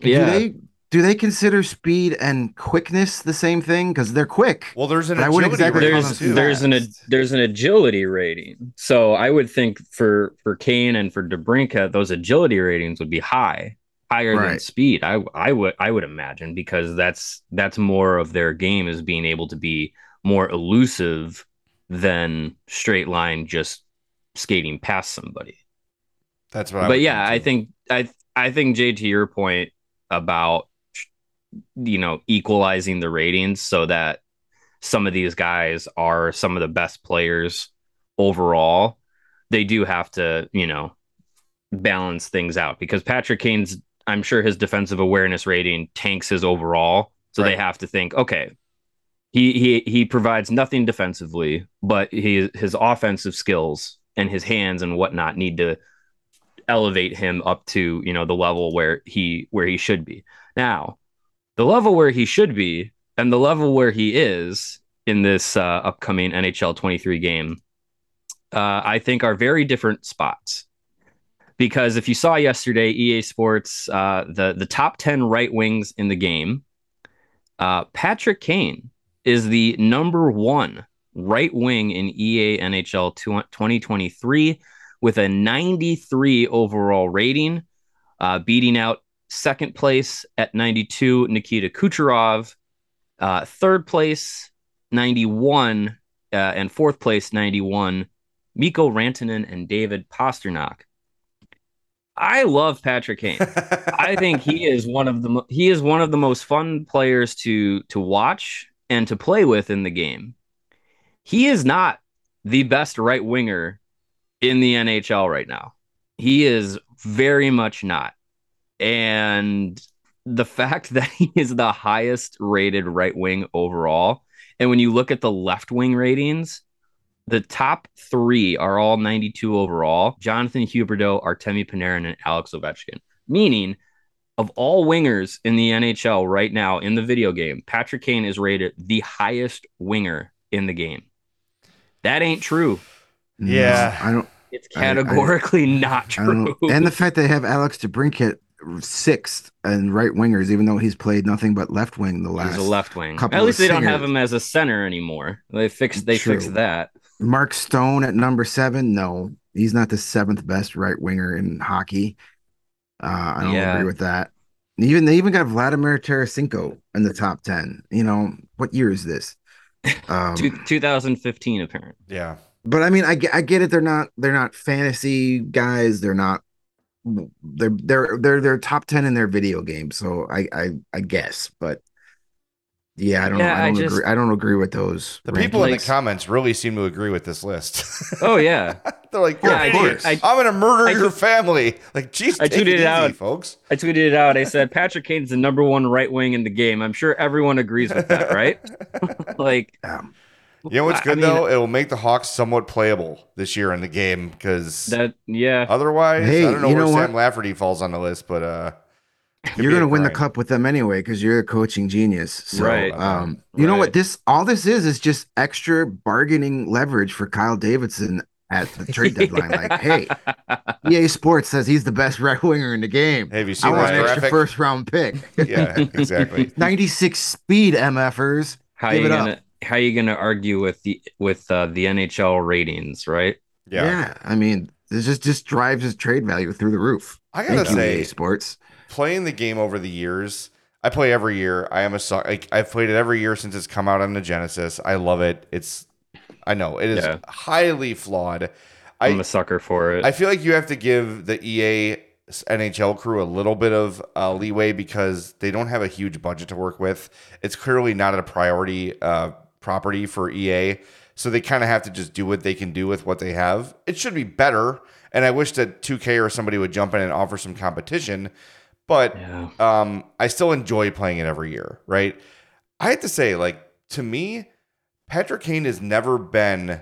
Speaker 2: Yeah.
Speaker 3: do they do they consider speed and quickness the same thing? Because they're quick.
Speaker 1: Well, there's an
Speaker 3: I wouldn't
Speaker 1: agility
Speaker 3: exactly
Speaker 1: rating
Speaker 2: there's there's an there's an agility rating. So I would think for for Kane and for DeBrincat, those agility ratings would be high, higher than speed. I I would I would imagine because that's that's more of their game is being able to be more elusive than straight line just skating past somebody.
Speaker 1: That's what. I
Speaker 2: but
Speaker 1: would
Speaker 2: yeah, I
Speaker 1: think.
Speaker 2: think I I think Jay to your point about you know equalizing the ratings so that some of these guys are some of the best players overall. They do have to you know balance things out because Patrick Kane's I'm sure his defensive awareness rating tanks his overall, so they have to think okay. He, he he provides nothing defensively, but he his offensive skills and his hands and whatnot need to elevate him up to you know the level where he where he should be. Now the level where he should be and the level where he is in this uh, upcoming nhl 23 game uh, i think are very different spots because if you saw yesterday ea sports uh, the the top 10 right wings in the game uh, patrick kane is the number one right wing in ea nhl 2023 with a 93 overall rating, uh, beating out second place at 92, Nikita Kucherov, uh, third place, 91, uh, and fourth place, 91, Mikko Rantanen and David Pastrnak. I love Patrick Kane. I think he is one of the he is one of the most fun players to to watch and to play with in the game. He is not the best right winger in the NHL right now. He is very much not. And the fact that he is the highest rated right wing overall, and when you look at the left wing ratings, the top three are all 92 overall Jonathan Huberdeau, Artemi Panarin, and Alex Ovechkin. Meaning, of all wingers in the NHL right now in the video game, Patrick Kane is rated the highest winger in the game. That ain't true.
Speaker 3: No,
Speaker 1: Yeah.
Speaker 3: I don't.
Speaker 2: It's
Speaker 3: I- I-
Speaker 2: categorically not
Speaker 3: I don't
Speaker 2: true.
Speaker 3: And the fact they have Alex DeBrincat sixth and right wingers, even though he's played nothing but left wing the last.
Speaker 2: He's a left wing.
Speaker 3: couple
Speaker 2: At least they don't have him as a center anymore. They fixed they
Speaker 3: True.
Speaker 2: fixed that.
Speaker 3: Mark Stone at number seven. No, he's not the seventh best right winger in hockey. Uh, I don't
Speaker 2: Yeah.
Speaker 3: agree with that. Even they even got Vladimir Tarasenko in the top ten. You know what year is this? Um,
Speaker 2: 2015 apparently.
Speaker 1: yeah.
Speaker 3: but I mean, I, I get it. They're not they're not fantasy guys. They're not. They're they're they're they're top ten in their video game. So I I I guess, but yeah, I don't
Speaker 2: Yeah.
Speaker 3: I
Speaker 2: I
Speaker 3: don't
Speaker 2: just-
Speaker 3: agree. I don't agree with those.
Speaker 1: The people in the comments really seem to agree with this list.
Speaker 2: Oh yeah.
Speaker 1: They're like,
Speaker 2: Yeah,
Speaker 1: "You're
Speaker 2: I, I,
Speaker 1: I'm gonna murder
Speaker 2: I
Speaker 1: your family. Like, geez,
Speaker 2: I tweeted
Speaker 1: it
Speaker 2: it
Speaker 1: easy,
Speaker 2: out.
Speaker 1: folks.
Speaker 2: I tweeted it out. I said Patrick Kane's the number one right wing in the game. I'm sure everyone agrees with that, right? like
Speaker 3: Um,
Speaker 1: You know what's good
Speaker 2: I mean,
Speaker 1: though? It will make the Hawks somewhat playable this year in the game because
Speaker 2: that yeah.
Speaker 1: otherwise,
Speaker 3: Hey,
Speaker 1: I don't know
Speaker 3: you
Speaker 1: where
Speaker 3: know
Speaker 1: Sam
Speaker 3: what?
Speaker 1: Lafferty falls on the list, but uh,
Speaker 3: you're gonna win the cup with them anyway because you're a coaching genius. So,
Speaker 2: Right.
Speaker 3: Um, you know what? This all this is is just extra bargaining leverage for Kyle Davidson at the trade deadline. Like, hey, EA Sports says he's the best right winger in the game.
Speaker 1: Hey, have you seen
Speaker 3: I
Speaker 1: seen
Speaker 3: want
Speaker 1: this
Speaker 3: an extra
Speaker 1: graphic?
Speaker 3: first round pick.
Speaker 1: yeah, exactly.
Speaker 3: 96 speed MFers.
Speaker 2: how
Speaker 3: Give
Speaker 2: you
Speaker 3: it up.
Speaker 2: Gonna how you gonna argue with the with uh, the NHL ratings, right?
Speaker 1: Yeah.
Speaker 3: Yeah. I mean, this just just drives his trade value through the roof.
Speaker 1: I gotta
Speaker 3: Thank you,
Speaker 1: say,
Speaker 3: EA Sports.
Speaker 1: playing the game over the years, I play every year. I am a suck. I, I've played it every year since it's come out on the Genesis. I love it. It's, I know it is
Speaker 2: Yeah.
Speaker 1: highly flawed.
Speaker 2: I'm a sucker for it.
Speaker 1: I feel like you have to give the EA NHL crew a little bit of uh, leeway because they don't have a huge budget to work with. It's clearly not a priority uh, property for EA, so they kind of have to just do what they can do with what they have. It should be better, and I wish that 2K or somebody would jump in and offer some competition. But
Speaker 2: yeah.
Speaker 1: um, I still enjoy playing it every year, right? I have to say, like, to me, Patrick Kane has never been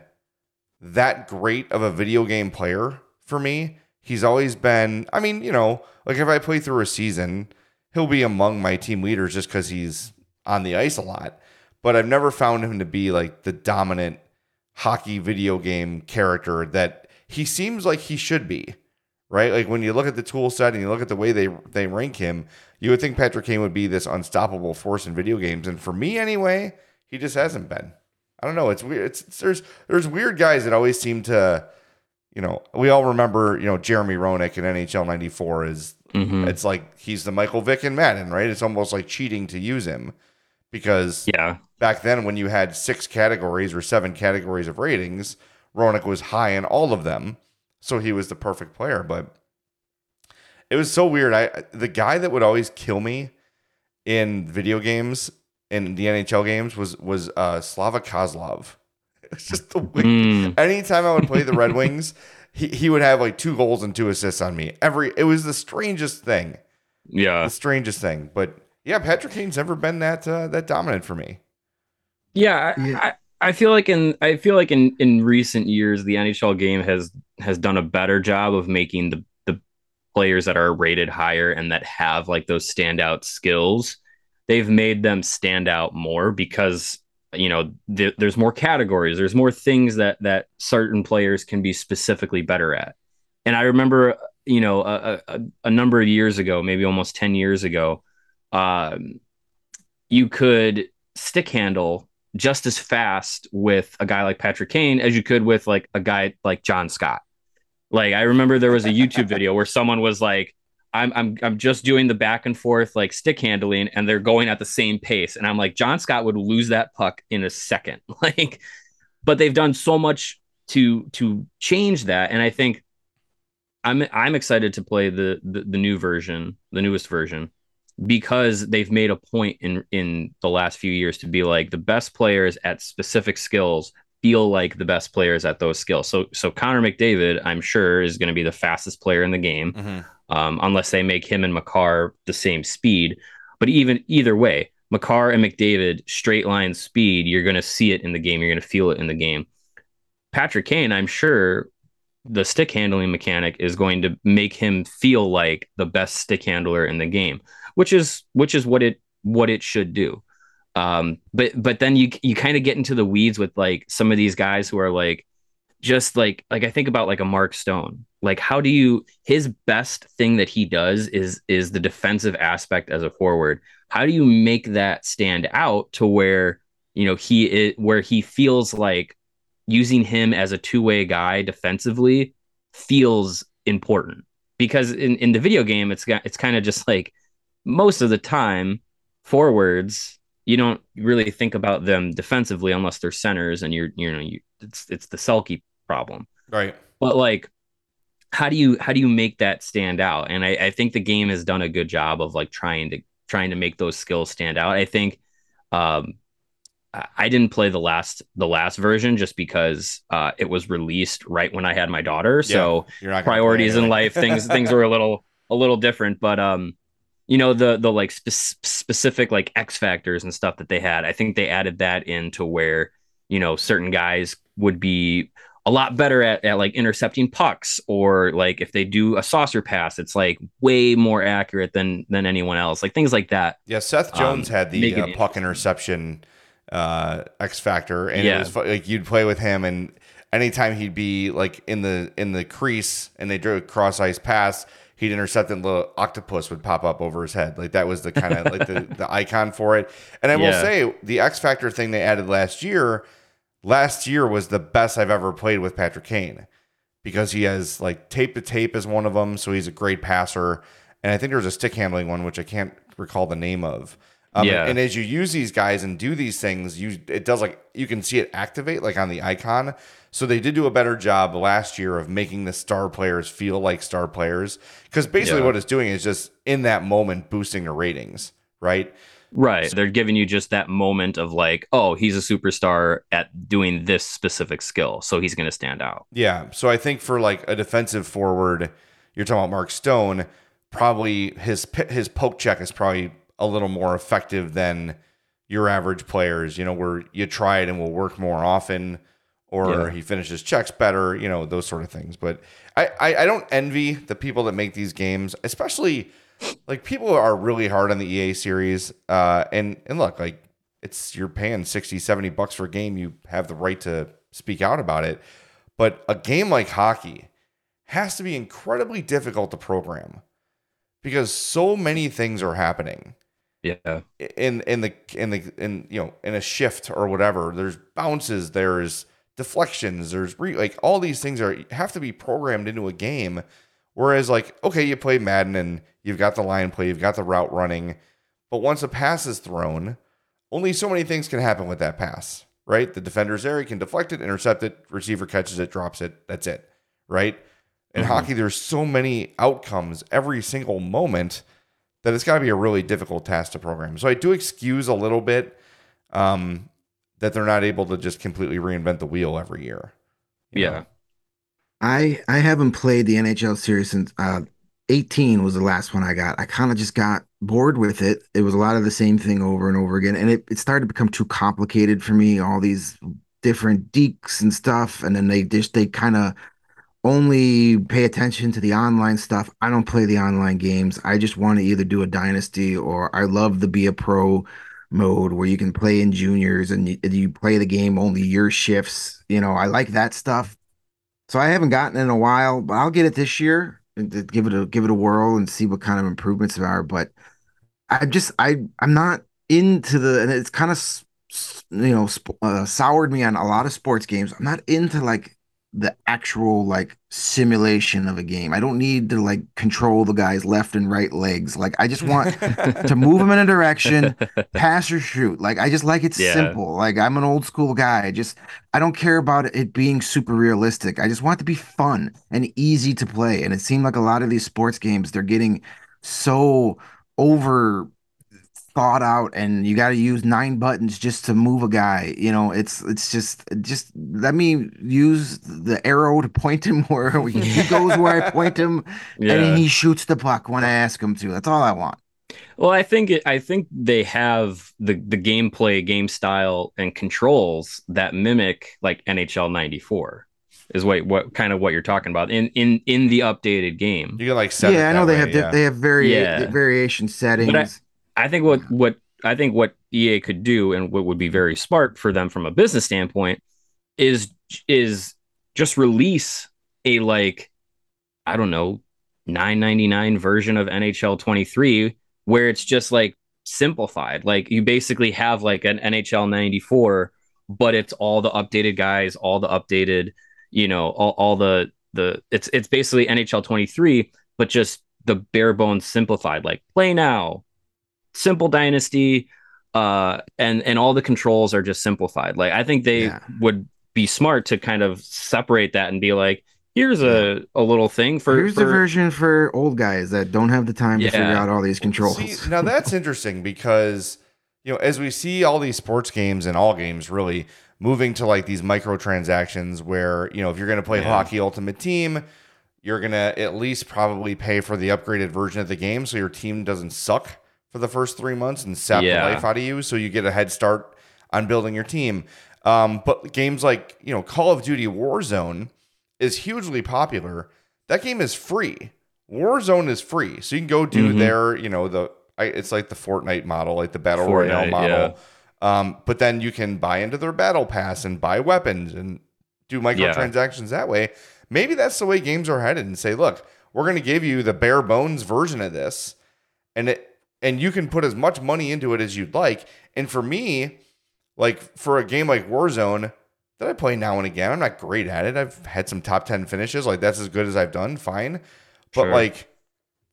Speaker 1: that great of a video game player for me. He's always been, I mean, you know, like if I play through a season, he'll be among my team leaders just because he's on the ice a lot. But I've never found him to be like the dominant hockey video game character that he seems like he should be, right? Like when you look at the tool set and you look at the way they they rank him, you would think Patrick Kane would be this unstoppable force in video games, and for me anyway, he just hasn't been. I don't know. It's weird. It's, it's there's there's weird guys that always seem to, you know, we all remember you know Jeremy Roenick in NHL '94 is
Speaker 2: Mhm.
Speaker 1: it's like he's the Michael Vick in Madden, right? It's almost like cheating to use him because
Speaker 2: Yeah.
Speaker 1: back then when you had six categories or seven categories of ratings, Roenick was high in all of them, so he was the perfect player. But it was so weird. I the guy that would always kill me in video games in the NHL games was was uh, Slava Kozlov. It's just the.
Speaker 2: Mm.
Speaker 1: Anytime I would play the Red Wings, he, he would have like two goals and two assists on me. Every it was the strangest thing
Speaker 2: Yeah.
Speaker 1: the strangest thing. But yeah, Patrick Kane's never been that uh, that dominant for me.
Speaker 2: Yeah, I,
Speaker 3: Yeah.
Speaker 2: I, I feel like in I feel like in in recent years the NHL game has has done a better job of making the the players that are rated higher and that have like those standout skills. They've made them stand out more because you know th- there's more categories, there's more things that that certain players can be specifically better at. And I remember, you know, a, a, a number of years ago, maybe almost ten years ago, um, you could stick handle just as fast with a guy like Patrick Kane as you could with like a guy like John Scott. Like I remember there was a YouTube video where someone was like, I'm I'm I'm just doing the back and forth like stick handling and they're going at the same pace. And I'm like, John Scott would lose that puck in a second. Like, but they've done so much to to change that. And I think I'm I'm excited to play the the, the new version, the newest version because they've made a point in in the last few years to be like the best players at specific skills feel like the best players at those skills. So so Connor McDavid, I'm sure, is going to be the fastest player in the game, um, unless they make him and Makar the same speed. But even either way, Makar and McDavid straight line speed, you're going to see it in the game. You're going to feel it in the game. Patrick Kane, I'm sure the stick handling mechanic is going to make him feel like the best stick handler in the game, which is which is what it what it should do. Um, but but then you you kind of get into the weeds with like some of these guys who are like just like like I think about like a Mark Stone. Like how do you his best thing that he does is is the defensive aspect as a forward. How do you make that stand out to where you know he is where he feels like using him as a two-way guy defensively feels important because in, in the video game it's got it's kind of just like most of the time forwards you don't really think about them defensively unless they're centers and you're you know you it's it's the Selke problem
Speaker 1: Right.
Speaker 2: but like how do you how do you make that stand out and I, I think the game has done a good job of like trying to trying to make those skills stand out i think um I- didn't play the last the last version just because uh, it was released right when I had my daughter. So
Speaker 1: gonna play
Speaker 2: priorities in life, things things were a little a little different. But um, you know the the like spe- specific like X factors and stuff that they had. I think they added that into where you know certain guys would be a lot better at, at like intercepting pucks or like if they do a saucer pass it's like way more accurate than than anyone else like things like that
Speaker 1: Yeah, Seth Jones
Speaker 2: Um,
Speaker 1: had the uh, puck interception uh, X factor, and
Speaker 2: Yeah.
Speaker 1: it was like you'd play with him, and anytime he'd be like in the in the crease and they drew a cross ice pass, he'd intercept and little octopus would pop up over his head. Like that was the kind of like the, the icon for it. And I will say the X factor thing they added last year, last year was the best I've ever played with Patrick Kane because he has like tape to tape is one of them, so he's a great passer. And I think there was a stick handling one which I can't recall the name of. Um,
Speaker 2: Yeah.
Speaker 1: And as you use these guys and do these things, you it does like you can see it activate like on the icon. So they did do a better job last year of making the star players feel like star players because basically
Speaker 2: Yeah.
Speaker 1: what it's doing is just in that moment boosting the ratings, right?
Speaker 2: right So, they're giving you just that moment of like oh he's a superstar at doing this specific skill so he's going to stand out
Speaker 1: Yeah. So I think for like a defensive forward, you're talking about Mark Stone. Probably his his poke check is probably a little more effective than your average players. You know, where you try it and will work more often, or
Speaker 2: Yeah.
Speaker 1: he finishes checks better. You know, those sort of things. But I, I I don't envy the people that make these games, especially like people are really hard on the EA series. Uh, and and look, like it's you're paying 60, 70 bucks for a game. You have the right to speak out about it. But a game like hockey has to be incredibly difficult to program because so many things are happening
Speaker 2: Yeah.
Speaker 1: in in the in the in you know in a shift or whatever there's bounces there's deflections there's re, like all these things are have to be programmed into a game whereas like okay you play madden and you've got the line play you've got the route running but once a pass is thrown only so many things can happen with that pass right the defender's he can deflect it intercept it receiver catches it drops it that's it right in
Speaker 2: Mhm.
Speaker 1: hockey there's so many outcomes every single moment that it's got to be a really difficult task to program. So I do excuse a little bit um, that they're not able to just completely reinvent the wheel every year.
Speaker 2: Yeah.
Speaker 1: know?
Speaker 3: I I haven't played the NHL series since uh 18 was the last one I got. I kind of just got bored with it. It was a lot of the same thing over and over again, and it, it started to become too complicated for me. All these different dekes and stuff, and then they just they kind of only pay attention to the online stuff. I don't play the online games. I just want to either do a dynasty or I love the be a pro mode where you can play in juniors and you, you play the game only your shifts. You know, I like that stuff. So I haven't gotten in a while, but I'll get it this year and give it a give it a whirl and see what kind of improvements there are. But I just I I'm not into the and it's kind of you know sp- uh, soured me on a lot of sports games. I'm not into like the actual like simulation of a game. I don't need to like control the guy's left and right legs. Like I just want to move him in a direction, pass or shoot. Like I just like it
Speaker 2: Yeah.
Speaker 3: simple. Like I'm an old school guy. I just I don't care about it being super realistic. I just want it to be fun and easy to play. And it seemed like a lot of these sports games they're getting so over thought out and you got to use nine buttons just to move a guy you know it's it's just just let me use the arrow to point him where he goes where i point him and he shoots the puck when i ask him to that's all i want
Speaker 2: Well, I think it, I think they have the the gameplay, game style, and controls that mimic like NHL '94. Is what what kind of what you're talking about in in in the updated game.
Speaker 1: You can like set.
Speaker 3: yeah i know they
Speaker 1: way,
Speaker 3: have
Speaker 1: yeah.
Speaker 3: they have vari-
Speaker 2: Yeah.
Speaker 3: variation settings
Speaker 2: I think what what I think what EA could do and what would be very smart for them from a business standpoint is is just release a like I don't know 999 version of NHL 23 where it's just like simplified. Like you basically have like an NHL 94 but it's all the updated guys all the updated you know all, all the the it's it's basically NHL 23 but just the bare bones simplified like play now simple dynasty uh and and all the controls are just simplified. Like i think they
Speaker 3: Yeah.
Speaker 2: would be smart to kind of separate that and be like here's a a little thing for,
Speaker 3: here's the
Speaker 2: for-
Speaker 3: version for old guys that don't have the time to figure out all these controls.
Speaker 1: See, now that's interesting because you know as we see all these sports games and all games really moving to like these microtransactions where you know if you're going to play
Speaker 2: Yeah.
Speaker 1: hockey ultimate team you're going to at least probably pay for the upgraded version of the game so your team doesn't suck for the first three months and sap
Speaker 2: Yeah.
Speaker 1: the life out of you so you get a head start on building your team. Um, but games like you know call of duty warzone is hugely popular. That game is free. Warzone is free. So you can go do
Speaker 2: Mhm.
Speaker 1: their you know the I, it's like the fortnite model like the battle royale
Speaker 2: Fortnite,
Speaker 1: model. Um, but then you can buy into their battle pass and buy weapons and do microtransactions that way. Maybe that's the way games are headed and say look we're going to give you the bare bones version of this and it and you can put as much money into it as you'd like and for me like for a game like warzone that i play now and again i'm not great at it i've had some top 10 finishes like that's as good as i've done fine but
Speaker 2: Sure.
Speaker 1: like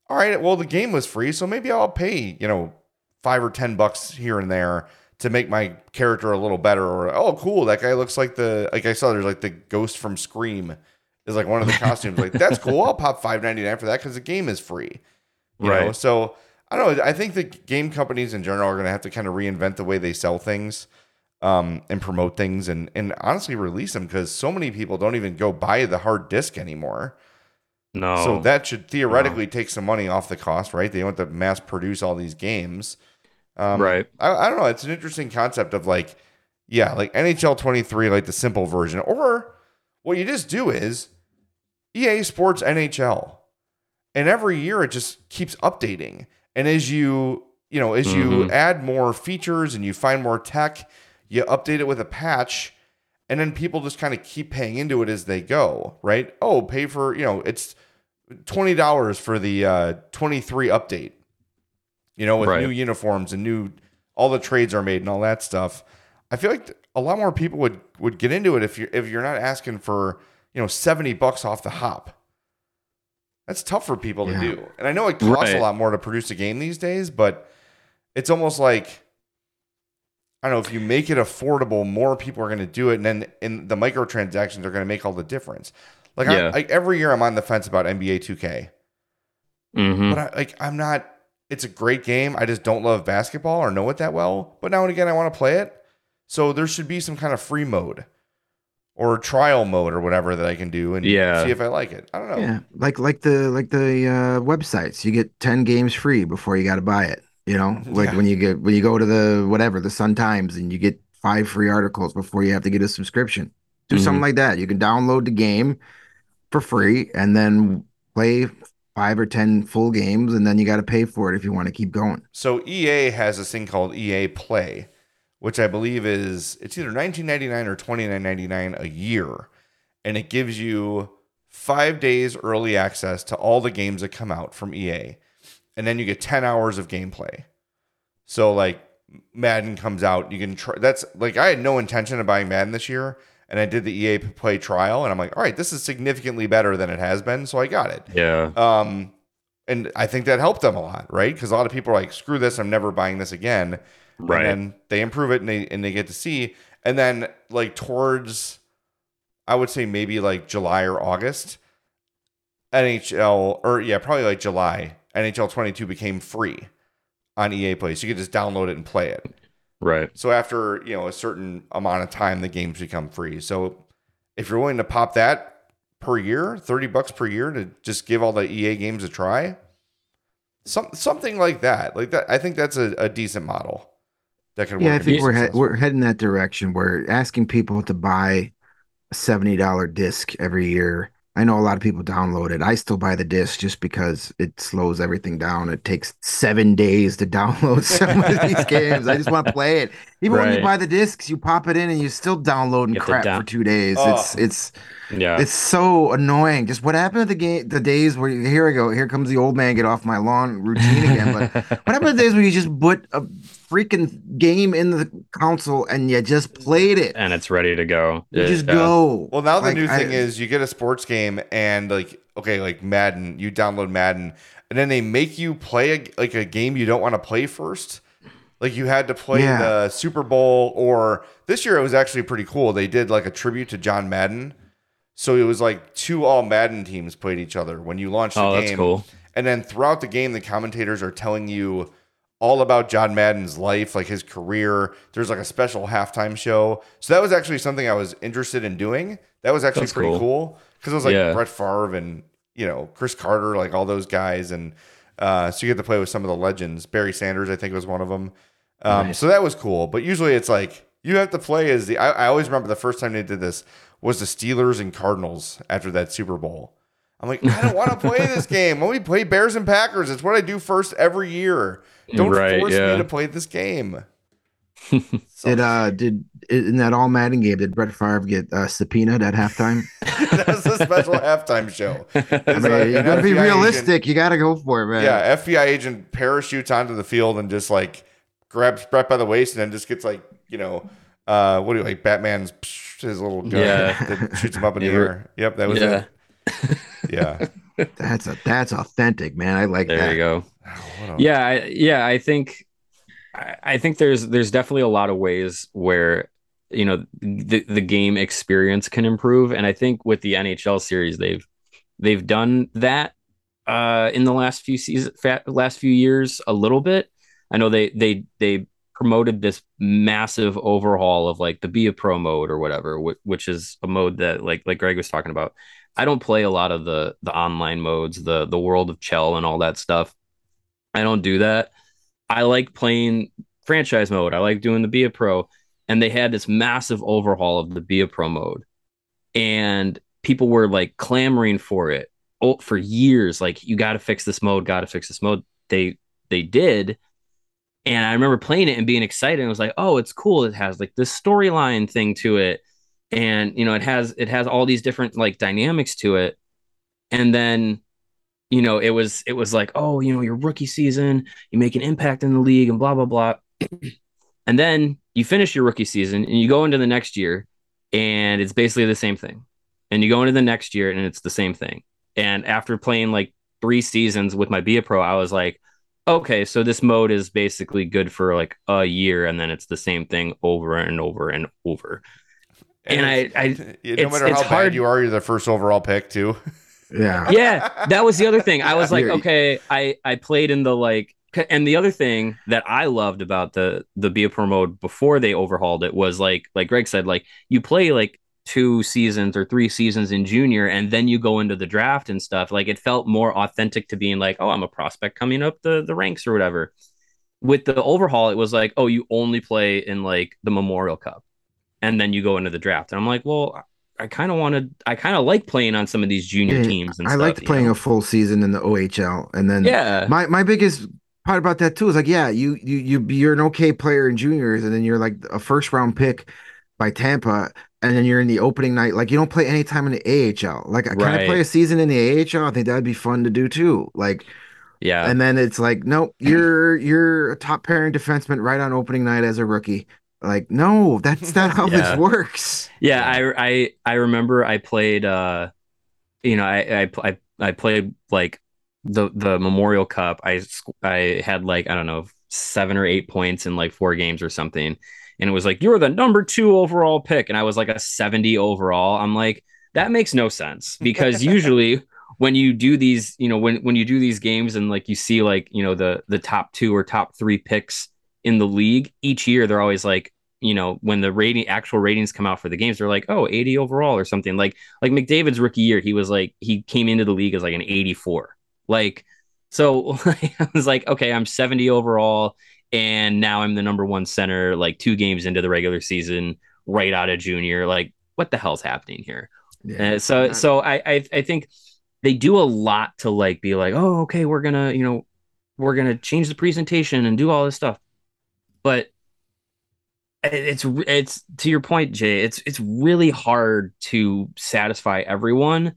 Speaker 1: all right well the game was free so maybe i'll pay you know five or ten bucks here and there to make my character a little better or oh cool that guy looks like the like i saw there's like the ghost from scream is like one of the costumes like that's cool i'll pop 5.99 for that because the game is free you know
Speaker 2: Right.
Speaker 1: so i don't know i think the game companies in general are going to have to kind of reinvent the way they sell things um, and promote things and and honestly release them because so many people don't even go buy the hard disk anymore
Speaker 2: no
Speaker 1: so that should theoretically take some money off the cost, right? They don't have to mass produce all these games. Um,
Speaker 2: right
Speaker 1: I, I don't know. It's an interesting concept of like, yeah, like NHL 23, like the simple version. Or what you just do is EA Sports NHL. And every year it just keeps updating. And as you, you know, as you
Speaker 2: Mhm.
Speaker 1: add more features and you find more tech, you update it with a patch. and then people just kind of keep paying into it as they go, right? Oh, pay for you know it's twenty dollars for the uh, twenty three update, you know, with
Speaker 2: Right.
Speaker 1: new uniforms and new all the trades are made and all that stuff. I feel like a lot more people would would get into it if you're if you're not asking for you know seventy bucks off the hop. That's tough for people to
Speaker 3: Yeah.
Speaker 1: do, and I know it costs a lot more to produce a game these days, but it's almost like I don't know if you make it affordable, more people are going to do it, and then in the microtransactions are going to make all the difference. Like I,
Speaker 2: Yeah.
Speaker 1: like every year, I'm on the fence about NBA 2K,
Speaker 2: hmm
Speaker 1: but I, like I'm not. It's a great game. I just don't love basketball or know it that well. But now and again, I want to play it. So there should be some kind of free mode or trial mode or whatever that I can do and
Speaker 2: Yeah.
Speaker 1: see if I like it. I don't know.
Speaker 3: Yeah, like like the like the uh, websites, you get ten games free before you got to buy it. You know, like
Speaker 1: Yeah.
Speaker 3: when you get when you go to the whatever the Sun Times and you get five free articles before you have to get a subscription. Do
Speaker 2: Mhm.
Speaker 3: something like that. You can download the game for free and then play five or ten full games, and then you got to pay for it if you want to keep going.
Speaker 1: So EA has this thing called EA Play, which I believe is it's either 19.99 or 29.99 a year, and it gives you five days early access to all the games that come out from EA, and then you get 10 hours of gameplay. So like Madden comes out, you can try. That's like I had no intention of buying Madden this year, and I did the EA Play trial, and I'm like, all right, this is significantly better than it has been, so I got it.
Speaker 2: Yeah.
Speaker 1: Um, and I think that helped them a lot, right? Because a lot of people are like, "Screw this! I'm never buying this again."
Speaker 2: Right.
Speaker 1: And then they improve it, and they and they get to see. And then like towards, I would say maybe like July or August, NHL or yeah, probably like July. NHL 22 became free on EA Play, so you could just download it and play it.
Speaker 2: Right.
Speaker 1: So after you know a certain amount of time, the games become free. So if you're willing to pop that per year, thirty bucks per year to just give all the EA games a try, some something like that, like that, I think that's a, a decent model that can work.
Speaker 3: Yeah, I think we're he- we're heading that direction. We're asking people to buy a seventy dollar disc every year. I know a lot of people download it. I still buy the disc just because it slows everything down. It takes seven days to download some of these games. I just want to play it. Even when you buy the discs, you pop it in and you're still downloading
Speaker 2: You
Speaker 3: crap
Speaker 2: down-
Speaker 3: for two days.
Speaker 1: Oh.
Speaker 3: It's it's
Speaker 2: Yeah.
Speaker 3: it's so annoying. Just what happened to the game? The days where here I go. Here comes the old man. Get off my lawn routine again. But what happened to the days where you just put a freaking game in the console and you just played it?
Speaker 2: and it's ready to go.
Speaker 3: You just
Speaker 2: Yeah.
Speaker 3: go.
Speaker 1: Well, now the
Speaker 3: Like,
Speaker 1: new
Speaker 3: I-
Speaker 1: thing is you get a sports game and like okay, like Madden, you download Madden, and then they make you play a, like a game you don't want to play first. Like you had to play
Speaker 3: Yeah.
Speaker 1: the Super Bowl, or this year it was actually pretty cool. They did like a tribute to John Madden, so it was like two all Madden teams played each other when you launched oh, the
Speaker 2: Oh,
Speaker 1: game.
Speaker 2: that's cool.
Speaker 1: And then throughout the game, the commentators are telling you all about John Madden's life, like his career. There's like a special halftime show. So that was actually something I was interested in doing. That was actually
Speaker 2: That's
Speaker 1: pretty
Speaker 2: cool.
Speaker 1: cool because it was like
Speaker 2: Yeah.
Speaker 1: Brett Favre and you know Chris Carter, like all those guys, and uh, so you get to play with some of the legends. Barry Sanders, I think, was one of them. Um,
Speaker 2: Nice.
Speaker 1: So that was cool. But usually it's like you have to play as the. I, I always remember the first time they did this was the Steelers and Cardinals after that Super Bowl. I'm like, I don't want to play this game. Let me play Bears and Packers. It's what I do first every year. Don't
Speaker 2: Right,
Speaker 1: force
Speaker 2: yeah.
Speaker 1: me to play this game.
Speaker 3: Did uh did in that all Madden game did Brett Favre get uh, subpoenaed at halftime?
Speaker 1: That's a special halftime show.
Speaker 3: I mean,
Speaker 1: like
Speaker 3: you gotta be realistic.
Speaker 1: agent-
Speaker 3: You gotta go for it, man.
Speaker 1: yeah, FBI agent parachutes onto the field and just like grabs Brett by the waist and then just gets like you know, uh, what do you like? Batman's psh, his little gun
Speaker 2: Yeah.
Speaker 1: that shoots him up in the air. Yep, that was
Speaker 2: yeah.
Speaker 1: it. Yeah.
Speaker 3: That's a that's authentic, man. I like
Speaker 2: There
Speaker 3: that.
Speaker 2: There you go. Yeah, I, yeah. I think, I, I think there's there's definitely a lot of ways where you know the the game experience can improve, and I think with the NHL series they've they've done that uh, in the last few seasons, last few years a little bit. I know they they they promoted this massive overhaul of like the be a pro mode or whatever, which, which is a mode that like like Greg was talking about. I don't play a lot of the the online modes, the the world of CHEL and all that stuff. I don't do that. I like playing franchise mode. I like doing the Be a Pro. And they had this massive overhaul of the Be a Pro mode. And people were like clamoring for it oh, for years. Like, you got to fix this mode, got to fix this mode. They they did. And I remember playing it and being excited. I was like, oh, it's cool. It has like this storyline thing to it. and you know it has it has all these different like dynamics to it and then you know it was it was like oh you know your rookie season you make an impact in the league and blah blah blah and then you finish your rookie season and you go into the next year and it's basically the same thing and you go into the next year and it's the same thing and after playing like three seasons with my be a pro i was like okay so this mode is basically good for like a year and then it's the same thing over and over and over and, I, I
Speaker 1: no matter how bad hard. you are, you're the first overall pick too.
Speaker 3: Yeah.
Speaker 2: Yeah. That was the other thing. I was like, okay, I, I played in the like, and the other thing that I loved about the, the Be a Pro mode before they overhauled it was like, like Greg said, like you play like two seasons or three seasons in junior and then you go into the draft and stuff. Like it felt more authentic to being like, oh, I'm a prospect coming up the, the ranks or whatever. With the overhaul, it was like, oh, you only play in like the Memorial Cup and then you go into the draft. And I'm like, well, I kind of wanted, I kind of like playing on some of these junior yeah, teams. And
Speaker 3: I
Speaker 2: stuff,
Speaker 3: liked playing
Speaker 2: know?
Speaker 3: a full season in the OHL, and then
Speaker 2: yeah,
Speaker 3: my my biggest part about that too is like, yeah, you you you you're an okay player in juniors, and then you're like a first round pick by Tampa, and then you're in the opening night. Like you don't play any time in the AHL. Like I kind of play a season in the AHL. I think that'd be fun to do too. Like.
Speaker 2: Yeah.
Speaker 3: And then it's like, nope, you're you're a top pairing defenseman right on opening night as a rookie. Like, no, that's not how yeah. this works.
Speaker 2: Yeah, I I I remember I played uh you know, I I I, I played like the the Memorial Cup. I I had like I don't know, 7 or 8 points in like four games or something. And it was like you're the number 2 overall pick and I was like a 70 overall. I'm like that makes no sense because usually when you do these, you know, when when you do these games and like you see like, you know, the the top 2 or top 3 picks in the league each year they're always like you know when the rating actual ratings come out for the games they're like oh 80 overall or something. Like like mcdavid's rookie year he was like he came into the league as like an 84 like so i was like okay i'm 70 overall and now i'm the number one center like two games into the regular season right out of junior. Like what the hell's happening here? Yeah, uh, so so I, I i think they do a lot to like be like oh okay we're gonna you know we're gonna change the presentation and do all this stuff but it's it's to your point jay it's it's really hard to satisfy everyone.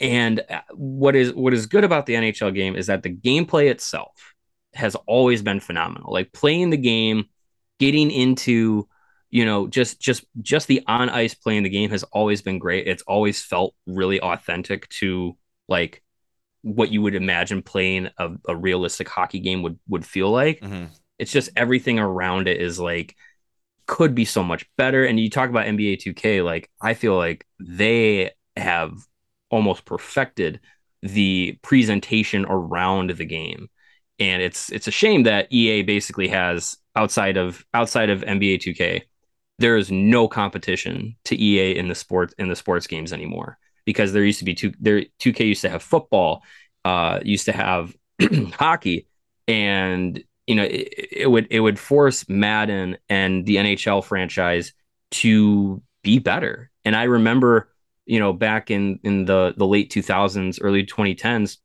Speaker 2: And uh, what is what is good about the nhl game is that the gameplay itself has always been phenomenal. Like playing the game getting into you know just just just the on ice playing the game has always been great. It's always felt really authentic to like what you would imagine playing a, a realistic hockey game would would feel like. Mm-hmm. It's just everything around it is like could be so much better. And you talk about NBA 2K, like I feel like they have almost perfected the presentation around the game. And it's it's a shame that EA basically has outside of outside of NBA 2K, there is no competition to EA in the sports in the sports games anymore because there used to be two there 2K used to have football, uh used to have hockey and you know, it, it would it would force Madden and the NHL franchise to be better. And I remember, you know, back in in the the late 2000s, early 2010s,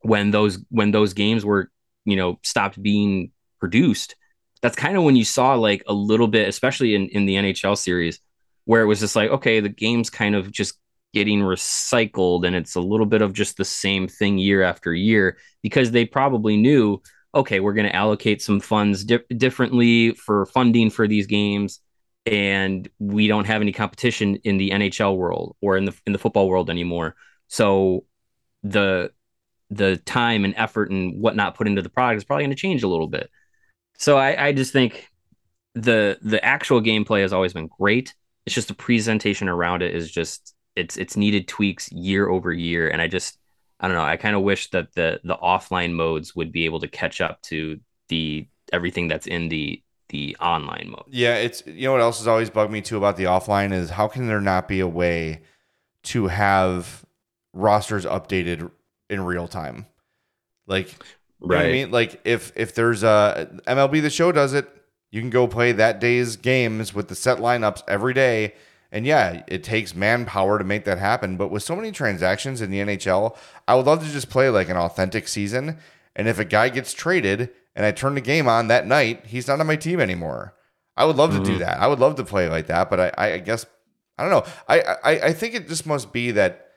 Speaker 2: when those when those games were, you know, stopped being produced. That's kind of when you saw like a little bit, especially in in the NHL series, where it was just like, okay, the game's kind of just getting recycled and it's a little bit of just the same thing year after year because they probably knew okay, we're going to allocate some funds di- differently for funding for these games, and we don't have any competition in the NHL world or in the in the football world anymore. So the the time and effort and whatnot put into the product is probably going to change a little bit. So I, I just think the the actual gameplay has always been great. It's just the presentation around it is just it's it's needed tweaks year over year, and I just I don't know. I kind of wish that the the offline modes would be able to catch up to the everything that's in the the online mode.
Speaker 1: Yeah, it's you know what else has always bugged me too about the offline is how can there not be a way to have rosters updated in real time? Like right. I mean? Like if if there's a MLB the show does it, you can go play that day's games with the set lineups every day and yeah, it takes manpower to make that happen. But with so many transactions in the NHL, I would love to just play like an authentic season. And if a guy gets traded and I turn the game on that night, he's not on my team anymore. I would love mm-hmm. to do mm-hmm. that. I would love to play like that. But I, I guess I don't know. I, I I think it just must be that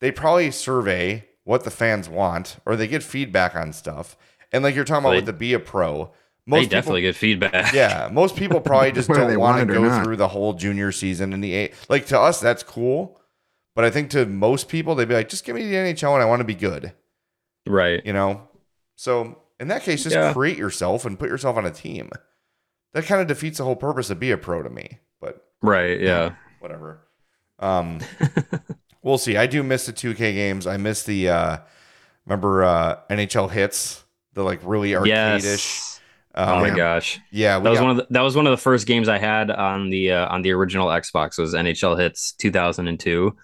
Speaker 1: they probably survey what the fans want, or they get feedback on stuff. And like you're talking about
Speaker 2: They-
Speaker 1: with the be a pro,
Speaker 2: they
Speaker 1: most
Speaker 2: definitely
Speaker 1: people,
Speaker 2: get feedback.
Speaker 1: yeah, most people probably just don't
Speaker 3: they
Speaker 1: want
Speaker 3: want
Speaker 1: to go through the whole junior season in the eight. Like to us, that's cool, but I think to most people, they'd be like, just give me the NHL and I want to be good.
Speaker 2: right.
Speaker 1: You know, so in that case, just
Speaker 2: Yeah.
Speaker 1: create yourself and put yourself on a team. That kind of defeats the whole purpose of be a pro to me. But
Speaker 2: Right. Yeah.
Speaker 1: whatever. Um, we'll see. I do miss the 2K games. I miss the uh, remember uh, NHL Hitz, the like really arcade-ish.
Speaker 2: Yes.
Speaker 1: Um,
Speaker 2: oh my gosh.
Speaker 1: Yeah,
Speaker 2: That was
Speaker 1: got-
Speaker 2: one of the, that was one of the first games I had on the uh, on the original Xbox was NHL Hitz 2002.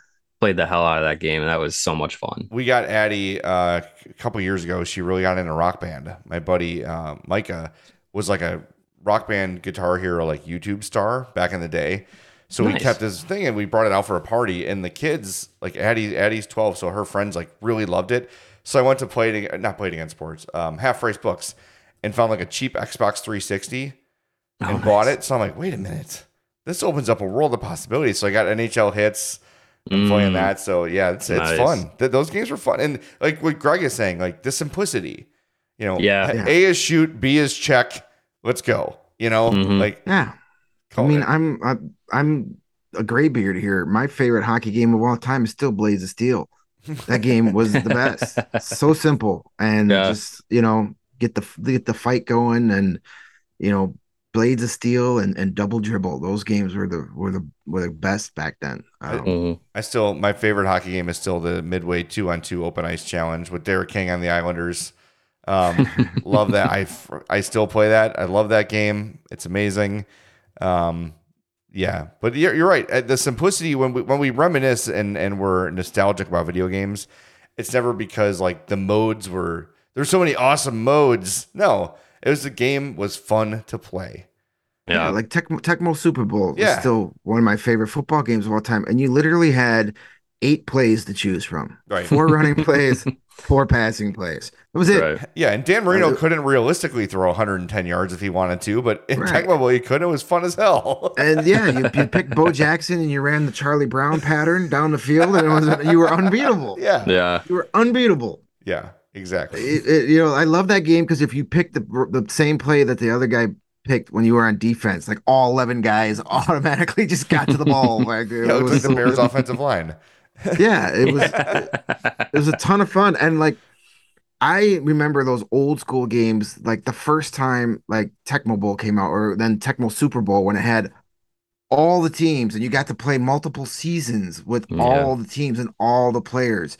Speaker 2: Played the hell out of that game and that was so much fun.
Speaker 1: we got Addie uh, a couple years ago. She really got into rock band. My buddy uh, Micah was like a rock band guitar hero, like YouTube star back in the day. So we kept this thing and we brought it out for a party. And the kids, like Addie, Addie's twelve, so her friends like really loved it. So I went to play it, not played against sports, um, half price books, and found like a cheap Xbox 360 and
Speaker 2: Oh,
Speaker 1: bought it. So I'm like, wait a minute, this opens up a world of possibilities. So I got NHL Hitz. I'm playing
Speaker 2: Mm.
Speaker 1: that. So yeah, it's it's
Speaker 2: Nice.
Speaker 1: fun. Th- those games were fun, and like what Greg is saying, like the simplicity. You know,
Speaker 2: Yeah.
Speaker 3: Yeah.
Speaker 1: A is shoot, B is check. Let's go. You know,
Speaker 2: Mhm.
Speaker 1: like
Speaker 3: Yeah. I mean,
Speaker 1: it.
Speaker 3: I'm I'm, I'm a graybeard here. My favorite hockey game of all time is still Blades of Steel. That game was the best. so simple and
Speaker 2: Yeah.
Speaker 3: just you know get the get the fight going and you know Blades of Steel and, and Double Dribble. Those games were the were the were the best back then. Um,
Speaker 2: Mhm.
Speaker 1: I still my favorite hockey game is still the midway two on two open ice challenge with Derek King on the Islanders. Um, love that. I I still play that. I love that game. It's amazing. Um, yeah, but you're, you're right. Uh, The simplicity when we when we reminisce and and we're nostalgic about video games, it's never because like the modes were there's so many awesome modes. No, it was the game was fun to play.
Speaker 3: Yeah,
Speaker 2: Yeah.
Speaker 3: like Tec- Tecmo Super Bowl
Speaker 1: Yeah.
Speaker 3: is still one of my favorite football games of all time. And you literally had eight plays to choose from.
Speaker 1: Right.
Speaker 3: Four running plays, four passing plays. That was it.
Speaker 2: Right.
Speaker 1: Yeah, and Dan Marino
Speaker 3: Uh,
Speaker 1: couldn't realistically throw 110 yards if he wanted to, but in
Speaker 3: Right.
Speaker 1: Tecmo Bowl he could. It was fun as hell.
Speaker 3: And yeah, you, you picked Bo Jackson and you ran the Charlie Brown pattern down the field, and it was you were unbeatable.
Speaker 1: yeah,
Speaker 2: Yeah.
Speaker 3: You were unbeatable.
Speaker 1: yeah, exactly.
Speaker 3: It, it- you know, I love that game because if you pick the the same play that the other guy picked when you were on defense, like all eleven guys automatically just got to the ball. Like, it
Speaker 1: Yeah, it looks like
Speaker 3: was
Speaker 1: the
Speaker 3: so-
Speaker 1: Bears' offensive line.
Speaker 3: Yeah, it was. it was a ton of fun and like i remember those old school games like the first time like tecmo bowl came out or then tecmo super bowl when it had all the teams and you got to play multiple seasons with
Speaker 2: Yeah.
Speaker 3: all the teams and all the players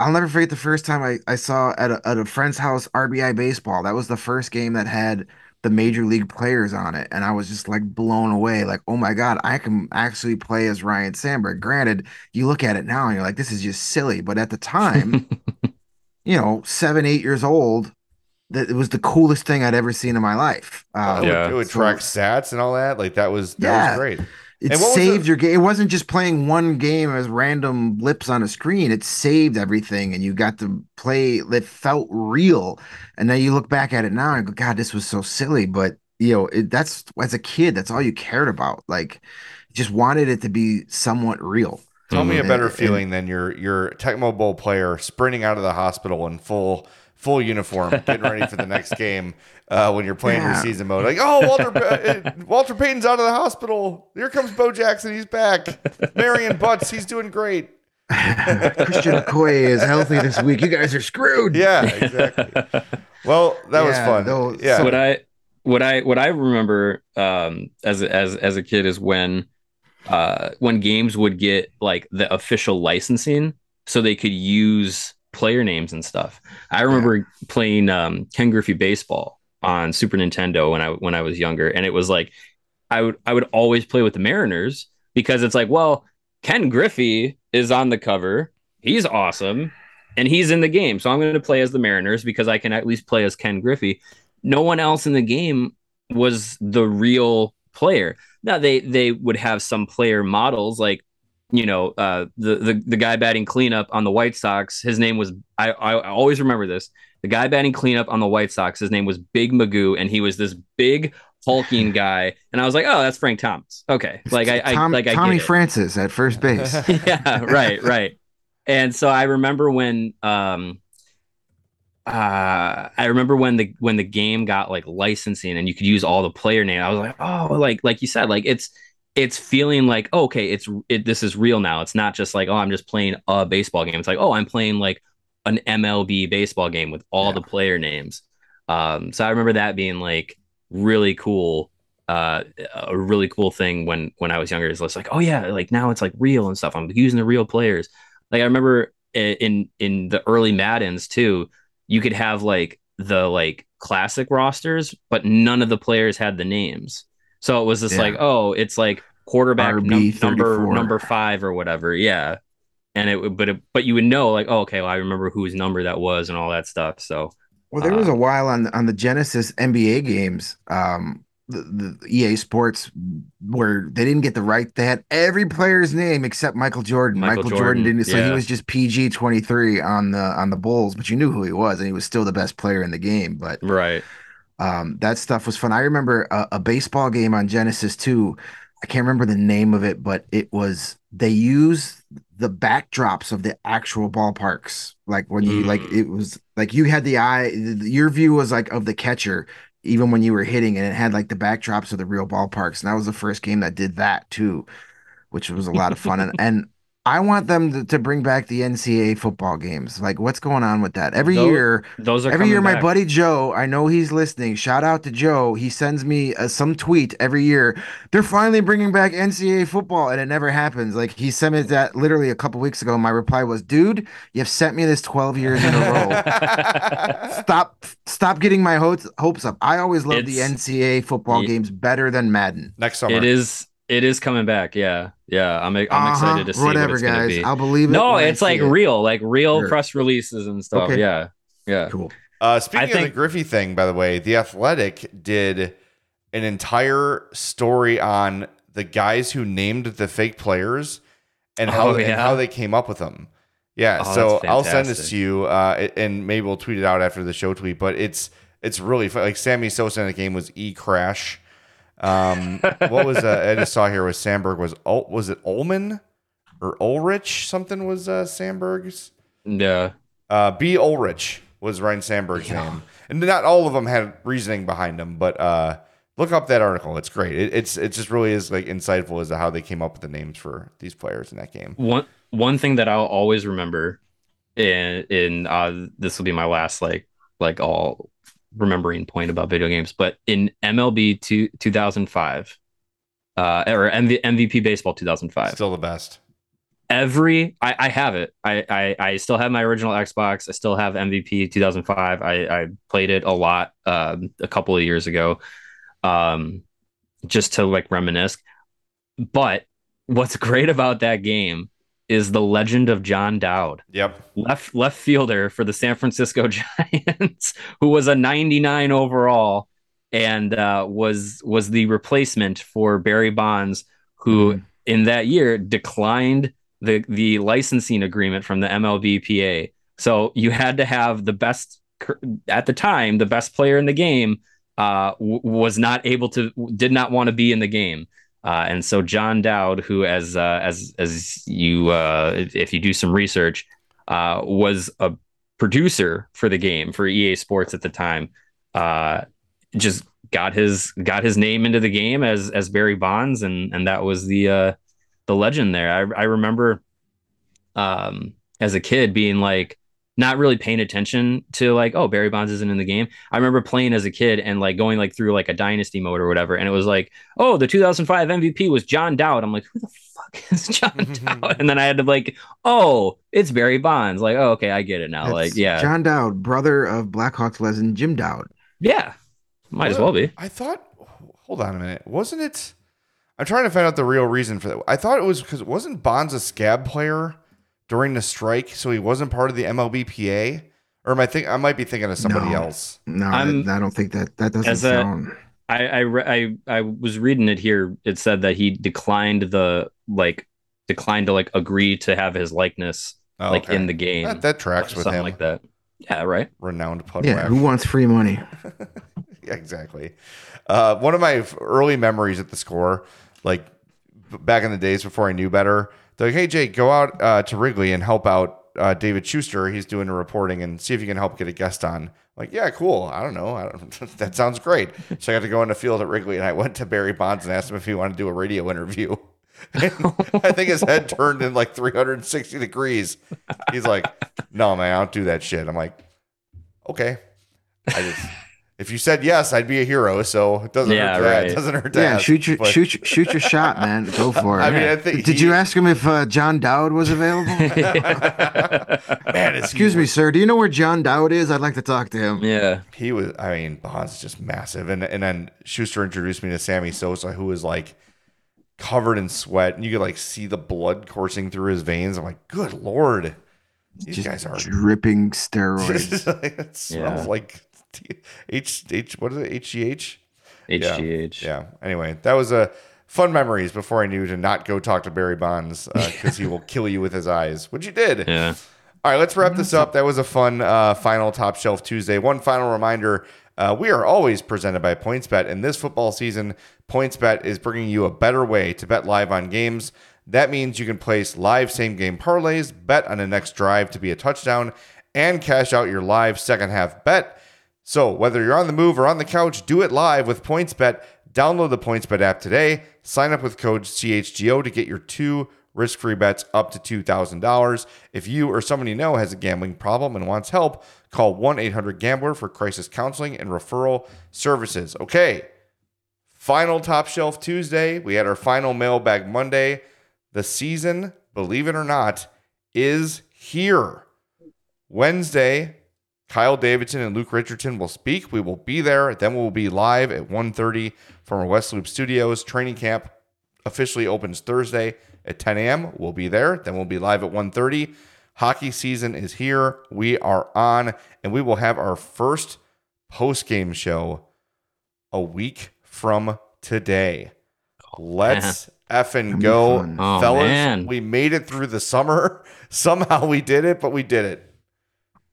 Speaker 3: i'll never forget the first time i, I saw at a, at a friend's house rbi baseball that was the first game that had the major league players on it and i was just like blown away like oh my god i can actually play as ryne sandberg granted you look at it now and you're like, this is just silly. But at the time, you know, seven, eight years old, that it was the coolest thing I'd ever seen in my life.
Speaker 1: It
Speaker 3: Uh,
Speaker 1: would-
Speaker 2: Yeah.
Speaker 1: it would
Speaker 3: So-
Speaker 1: track stats and all that. Like that was that
Speaker 3: Yeah.
Speaker 1: was great.
Speaker 3: It
Speaker 1: And what was
Speaker 3: saved
Speaker 1: the-
Speaker 3: your game. It wasn't just playing one game as random blips on a screen. It saved everything, and you got to play It felt real. And then you look back at it now and go, God, this was so silly. But you know, it, that's as a kid, that's all you cared about. Like, just wanted it to be somewhat real.
Speaker 1: Tell me a
Speaker 3: Mhm.
Speaker 1: better
Speaker 3: And-
Speaker 1: feeling than your your Tecmo Bowl player sprinting out of the hospital in full full uniform, getting ready for the next game uh, when you're playing your season mode. Like, oh, Walter uh, Walter Payton's out of the hospital. Here comes Bo Jackson. He's back. Marion Butts. He's doing great.
Speaker 3: Christian Okoye is healthy this week. You guys are screwed.
Speaker 1: Yeah, exactly. Well, that was fun.
Speaker 3: those-
Speaker 1: yeah.
Speaker 2: what I what I what I remember um as as as a kid is when uh when games would get like the official licensing so they could use player names and stuff. I remember playing um Ken Griffey baseball on Super Nintendo when I when I was younger and it was like I would I would always play with the Mariners because it's like well Ken Griffey is on the cover. He's awesome and he's in the game. So I'm going to play as the Mariners because I can at least play as Ken Griffey no one else in the game was the real player. Now they they would have some player models like you know uh, the the the guy batting cleanup on the White Sox. His name was I I I always remember this. The guy batting cleanup on the White Sox. His name was Big Magoo, and he was this big hulking guy, and I was like, oh, that's Frank Thomas. Okay, like I, I
Speaker 3: Tom-
Speaker 2: like I
Speaker 3: Tommy. Francis at first base.
Speaker 2: yeah, right, right. And so I remember when um uh I remember when the when the game got like licensing and you could use all the player name. I was like, "Oh, like like you said, like it's it's feeling like oh, okay, it's it this is real now. It's not just like, oh, I'm just playing a baseball game. It's like, oh, I'm playing like an MLB baseball game with all
Speaker 3: Yeah.
Speaker 2: the player names. Um so I remember that being like really cool uh a really cool thing when when I was younger is like oh yeah like now it's like real and stuff I'm using the real players like I remember in in the early Maddens too you could have like the like classic rosters but none of the players had the names so it was just
Speaker 3: Yeah.
Speaker 2: like oh it's like quarterback num- number number 5 or whatever yeah and it would but it, but you would know like oh okay well I remember whose number that was and all that stuff so
Speaker 3: Well, there was a
Speaker 2: Uh,
Speaker 3: while on on the Genesis NBA games, um, the, the EA Sports, where they didn't get the right. They had every player's name except Michael Jordan.
Speaker 2: Michael
Speaker 3: Michael, Jordan,
Speaker 2: Jordan,
Speaker 3: didn't, so he was just PG twenty three on the on the Bulls, but you knew who he was, and he was still the best player in the game. But
Speaker 2: right
Speaker 3: um, that stuff was fun. I remember a, a baseball game on Genesis too. I can't remember the name of it, but it was they used the backdrops of the actual ballparks. Like when you like
Speaker 2: Mm.
Speaker 3: it was like you had the eye, your view was like of the catcher, even when you were hitting, and it had like the backdrops of the real ballparks. And that was the first game that did that too, which was a lot of fun. and and I want them to, to bring back the NCAA football games. Like, what's going on with that? Every
Speaker 2: Those-
Speaker 3: year,
Speaker 2: those are
Speaker 3: Every year,
Speaker 2: coming
Speaker 3: my buddy Joe, I know he's listening. Shout out to Joe. He sends me uh, some tweet every year. They're finally bringing back NCAA football, and it never happens. Like he sent me that literally a couple weeks ago. My reply was, "Dude, you've sent me this twelve years in a row. Stop, stop getting my hopes hopes up. I always love the
Speaker 2: It's-
Speaker 3: NCAA football
Speaker 2: Ye-
Speaker 3: games better than Madden.
Speaker 1: Next summer.
Speaker 2: It is. It is coming back. Yeah, yeah. I'm. I'm
Speaker 3: Uh-huh,
Speaker 2: excited to see
Speaker 3: whatever,
Speaker 2: what it's gonna
Speaker 3: guys.
Speaker 2: be.
Speaker 3: I'll believe it.
Speaker 2: no, it's like
Speaker 3: it.
Speaker 2: real, like real
Speaker 3: Sure.
Speaker 2: press releases and stuff.
Speaker 3: Okay.
Speaker 2: Yeah, yeah.
Speaker 3: Cool.
Speaker 1: Uh, speaking
Speaker 2: I think-
Speaker 1: of the Griffey thing, by the way, the Athletic did an entire story on the guys who named the fake players and how
Speaker 2: Oh,
Speaker 1: and how they came up with them. Yeah,
Speaker 2: Oh,
Speaker 1: so I'll send this to you, uh, and maybe we'll tweet it out after the show tweet. But it's it's really fun. Like Sammy Sosa in the game was E Crash. Um, what was uh, I just saw here was Sandberg was Ul- was it Ullman or Ulrich? Something was uh, Sandberg's.
Speaker 2: Yeah.
Speaker 1: Uh, B. Ulrich was Ryne Sandberg's name, and not all of them had reasoning behind them. But uh, look up that article; it's great. It, it's it just really is like insightful as to how they came up with the names for these players in that game.
Speaker 2: One one thing that I'll always remember, in in uh, this will be my last like like all remembering point about video games, but in MLB two two thousand five, uh, or MV, MVP baseball two thousand five.
Speaker 1: Still the best.
Speaker 2: every I, I have it. I, I I still have my original Xbox. I still have MVP 2005. I I played it a lot um, a couple of years ago, um, just to like reminisce. But what's great about that game is the legend of John Dowd,
Speaker 1: Yep.
Speaker 2: left left fielder for the San Francisco Giants, who was a 99 overall and uh, was was the replacement for Barry Bonds, who in that year declined the the licensing agreement from the MLBPA. So you had to have the best at the time, the best player in the game uh, was not able to, did not want to be in the game. Uh, and so John Dowd, who, as uh, as as you, uh, if, you do some research, uh, was a producer for the game for EA Sports at the time, uh, just got his got his name into the game as as Barry Bonds, and and that was the uh, the legend there. I I remember um, as a kid being like not really paying attention to like oh Barry Bonds isn't in the game. I remember playing as a kid and like going like through like a dynasty mode or whatever, and it was like oh the 2005 MVP was John Dowd. I'm like who the fuck is John Dowd? And then I had to like oh it's Barry Bonds. Like oh okay I get it now.
Speaker 3: That's
Speaker 2: like yeah
Speaker 3: John Dowd, brother of Blackhawks legend Jim Dowd.
Speaker 2: yeah might as well be.
Speaker 1: I thought. Hold on a minute. Wasn't it? I'm trying to find out the real reason for that. I thought it was because wasn't Bonds a scab player during the strike, so he wasn't part of the MLBPA? Or am I think I might be thinking of somebody
Speaker 3: No.
Speaker 1: else?
Speaker 3: No,
Speaker 2: I'm-
Speaker 3: I, I don't think that that doesn't sound.
Speaker 2: I I, re- I I was reading it here. It said that he declined the like declined to like agree to have his likeness
Speaker 1: Oh,
Speaker 2: like
Speaker 1: okay.
Speaker 2: in the game.
Speaker 1: That, that tracks with
Speaker 2: something
Speaker 1: him.
Speaker 2: like that. Yeah, right.
Speaker 1: Renowned putt
Speaker 3: Yeah, who wants free money?
Speaker 1: exactly. Uh, one of my early memories at the score, like back in the days before I knew better, they're like, hey, Jake, go out uh, to Wrigley and help out uh, David Schuster. He's doing a reporting and see if you can help get a guest on. I'm like, yeah, cool. I don't know. I don't, that sounds great. So I got to go in the field at Wrigley and I went to Barry Bonds and asked him if he wanted to do a radio interview. I think his head turned in like 360 degrees. He's like, no, man, I don't do that shit. I'm like, okay. I just, if you said yes, I'd be a hero. So it doesn't
Speaker 2: Yeah,
Speaker 1: hurt. To,
Speaker 2: right.
Speaker 1: It doesn't hurt to
Speaker 3: Yeah,
Speaker 1: ask,
Speaker 3: shoot your
Speaker 1: but-
Speaker 3: shoot your, shoot your shot, man. Go for it.
Speaker 1: I mean, I think
Speaker 3: Did
Speaker 1: he-
Speaker 3: you ask him if uh, John Dowd was available?
Speaker 1: man,
Speaker 3: Excuse me, sir. Do you know where John Dowd is? I'd like to talk to him.
Speaker 2: yeah.
Speaker 1: He was. I mean, Bonds is just massive. And and then Schuster introduced me to Sammy Sosa, who was like covered in sweat, and you could like see the blood coursing through his veins. I'm like, good lord, these
Speaker 3: Just
Speaker 1: guys are.
Speaker 3: dripping steroids.
Speaker 1: it smells
Speaker 2: Yeah.
Speaker 1: like T- H H. What is it? HGH.
Speaker 2: HGH.
Speaker 1: Yeah. Anyway, that was a fun memories before I knew to not go talk to Barry Bonds because he will kill you with his eyes, which he did.
Speaker 2: Yeah.
Speaker 1: All right, let's wrap this up. That was a fun uh, final Top Shelf Tuesday. One final reminder uh, we are always presented by PointsBet, and this football season, PointsBet is bringing you a better way to bet live on games. That means you can place live same game parlays, bet on the next drive to be a touchdown, and cash out your live second half bet. So, whether you're on the move or on the couch, do it live with PointsBet. Download the PointsBet app today. Sign up with code CHGO to get your two risk free bets up to $2,000. If you or someone you know has a gambling problem and wants help, call 1 800 Gambler for crisis counseling and referral services. Okay, final Top Shelf Tuesday. We had our final mailbag Monday. The season, believe it or not, is here. Wednesday, Kyle Davidson and Luke Richardson will speak. We will be there. Then we'll be live at 1.30 from our West Loop Studios. Training camp officially opens Thursday at 10 a.m. We'll be there. Then we'll be live at 1.30. Hockey season is here. We are on, and we will have our first post-game show a week from today. Let's effing
Speaker 3: That'd
Speaker 1: go,
Speaker 3: fun.
Speaker 2: Oh,
Speaker 1: fellas.
Speaker 2: man.
Speaker 1: We made it through the summer. Somehow we did it, but we did it.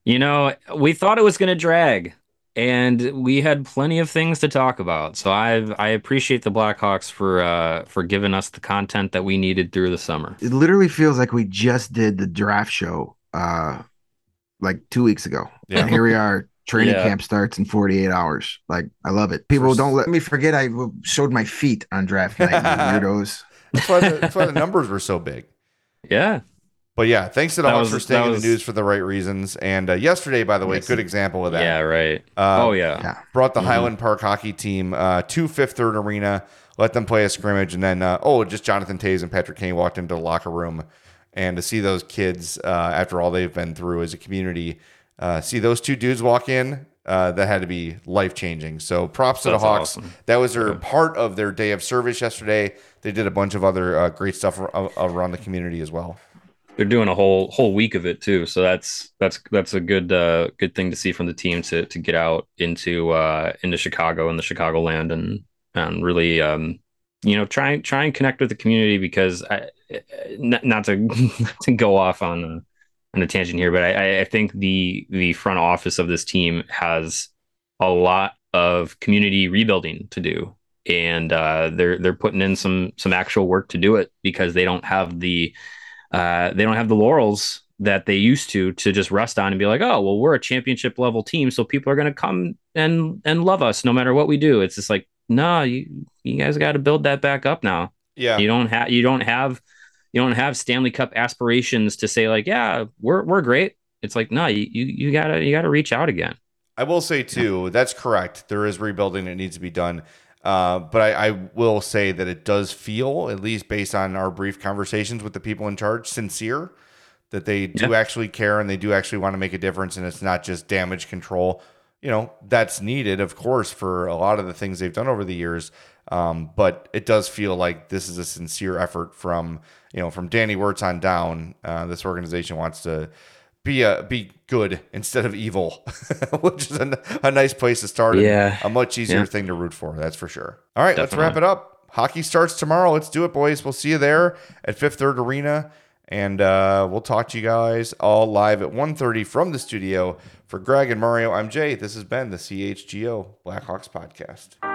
Speaker 2: You know, we thought it was going to drag, and we had plenty of things to talk about. So I I appreciate the Blackhawks for uh for giving us the content that we needed through the summer.
Speaker 3: It literally feels like we just did the draft show uh like two weeks ago.
Speaker 1: Yeah.
Speaker 3: And here we are. Training
Speaker 2: Yeah.
Speaker 3: camp starts in 48 hours. Like, I love it. People
Speaker 1: First-
Speaker 3: don't let me forget I showed my feet on draft night, you weirdos.
Speaker 1: That's why the, that's why the numbers were so big.
Speaker 2: Yeah,
Speaker 1: But yeah, thanks to the
Speaker 2: That
Speaker 1: Hawks
Speaker 2: was-
Speaker 1: for staying
Speaker 2: that
Speaker 1: in
Speaker 2: was-
Speaker 1: the news for the right reasons. And uh, yesterday, by the way,
Speaker 3: Yes.
Speaker 1: good example of that.
Speaker 2: yeah, right.
Speaker 1: Uh,
Speaker 2: oh yeah.
Speaker 3: Yeah.
Speaker 1: brought the
Speaker 2: Mhm.
Speaker 1: Highland Park hockey team uh, to Fifth Third Arena, let them play a scrimmage, and then uh, oh, just Jonathan Toews and Patrick Kane walked into the locker room, and to see those kids uh, after all they've been through as a community, uh, see those two dudes walk in, uh, that had to be life changing. So props to the Hawks.
Speaker 2: awesome.
Speaker 1: That was their part of their day of service yesterday. They did a bunch of other uh, great stuff ar- around the community as well.
Speaker 2: They're doing a whole whole week of it too. So that's that's that's a good uh good thing to see from the team to to get out into uh into Chicago and the Chicagoland and and really um you know try try and connect with the community because I not, not to to go off on a on a tangent here, but I, I think the the front office of this team has a lot of community rebuilding to do, and uh, they're they're putting in some some actual work to do it because they don't have the uh, they don't have the laurels that they used to to just rest on and be like, oh well, we're a championship level team, so people are going to come and and love us no matter what we do. It's just like, no, you you guys got to build that back up now.
Speaker 1: Yeah,
Speaker 2: You don't have you don't have you don't have Stanley Cup aspirations to say like, yeah, we're we're great. It's like, no, you you, you gotta you gotta reach out again.
Speaker 1: I will say too, that's correct. There is rebuilding that needs to be done. Uh, but I, I will say that it does feel, at least based on our brief conversations with the people in charge, sincere that they do
Speaker 2: Yeah.
Speaker 1: actually care and they do actually want to make a difference, and it's not just damage control. You know, that's needed, of course, for a lot of the things they've done over the years. Um, but it does feel like this is a sincere effort from you know from Danny Wirtz on down. Uh, this organization wants to be a be good instead of evil, which is a, a nice place to start.
Speaker 2: Yeah.
Speaker 1: a much easier
Speaker 2: Yeah.
Speaker 1: thing to root for. That's for sure. All right, let's wrap it up. Hockey starts tomorrow. Let's do it, boys. We'll see you there at Fifth Third Arena, and uh, we'll talk to you guys all live at 1.30 from the studio For Greg and Mario, I'm Jay. This has been the CHGO Blackhawks podcast.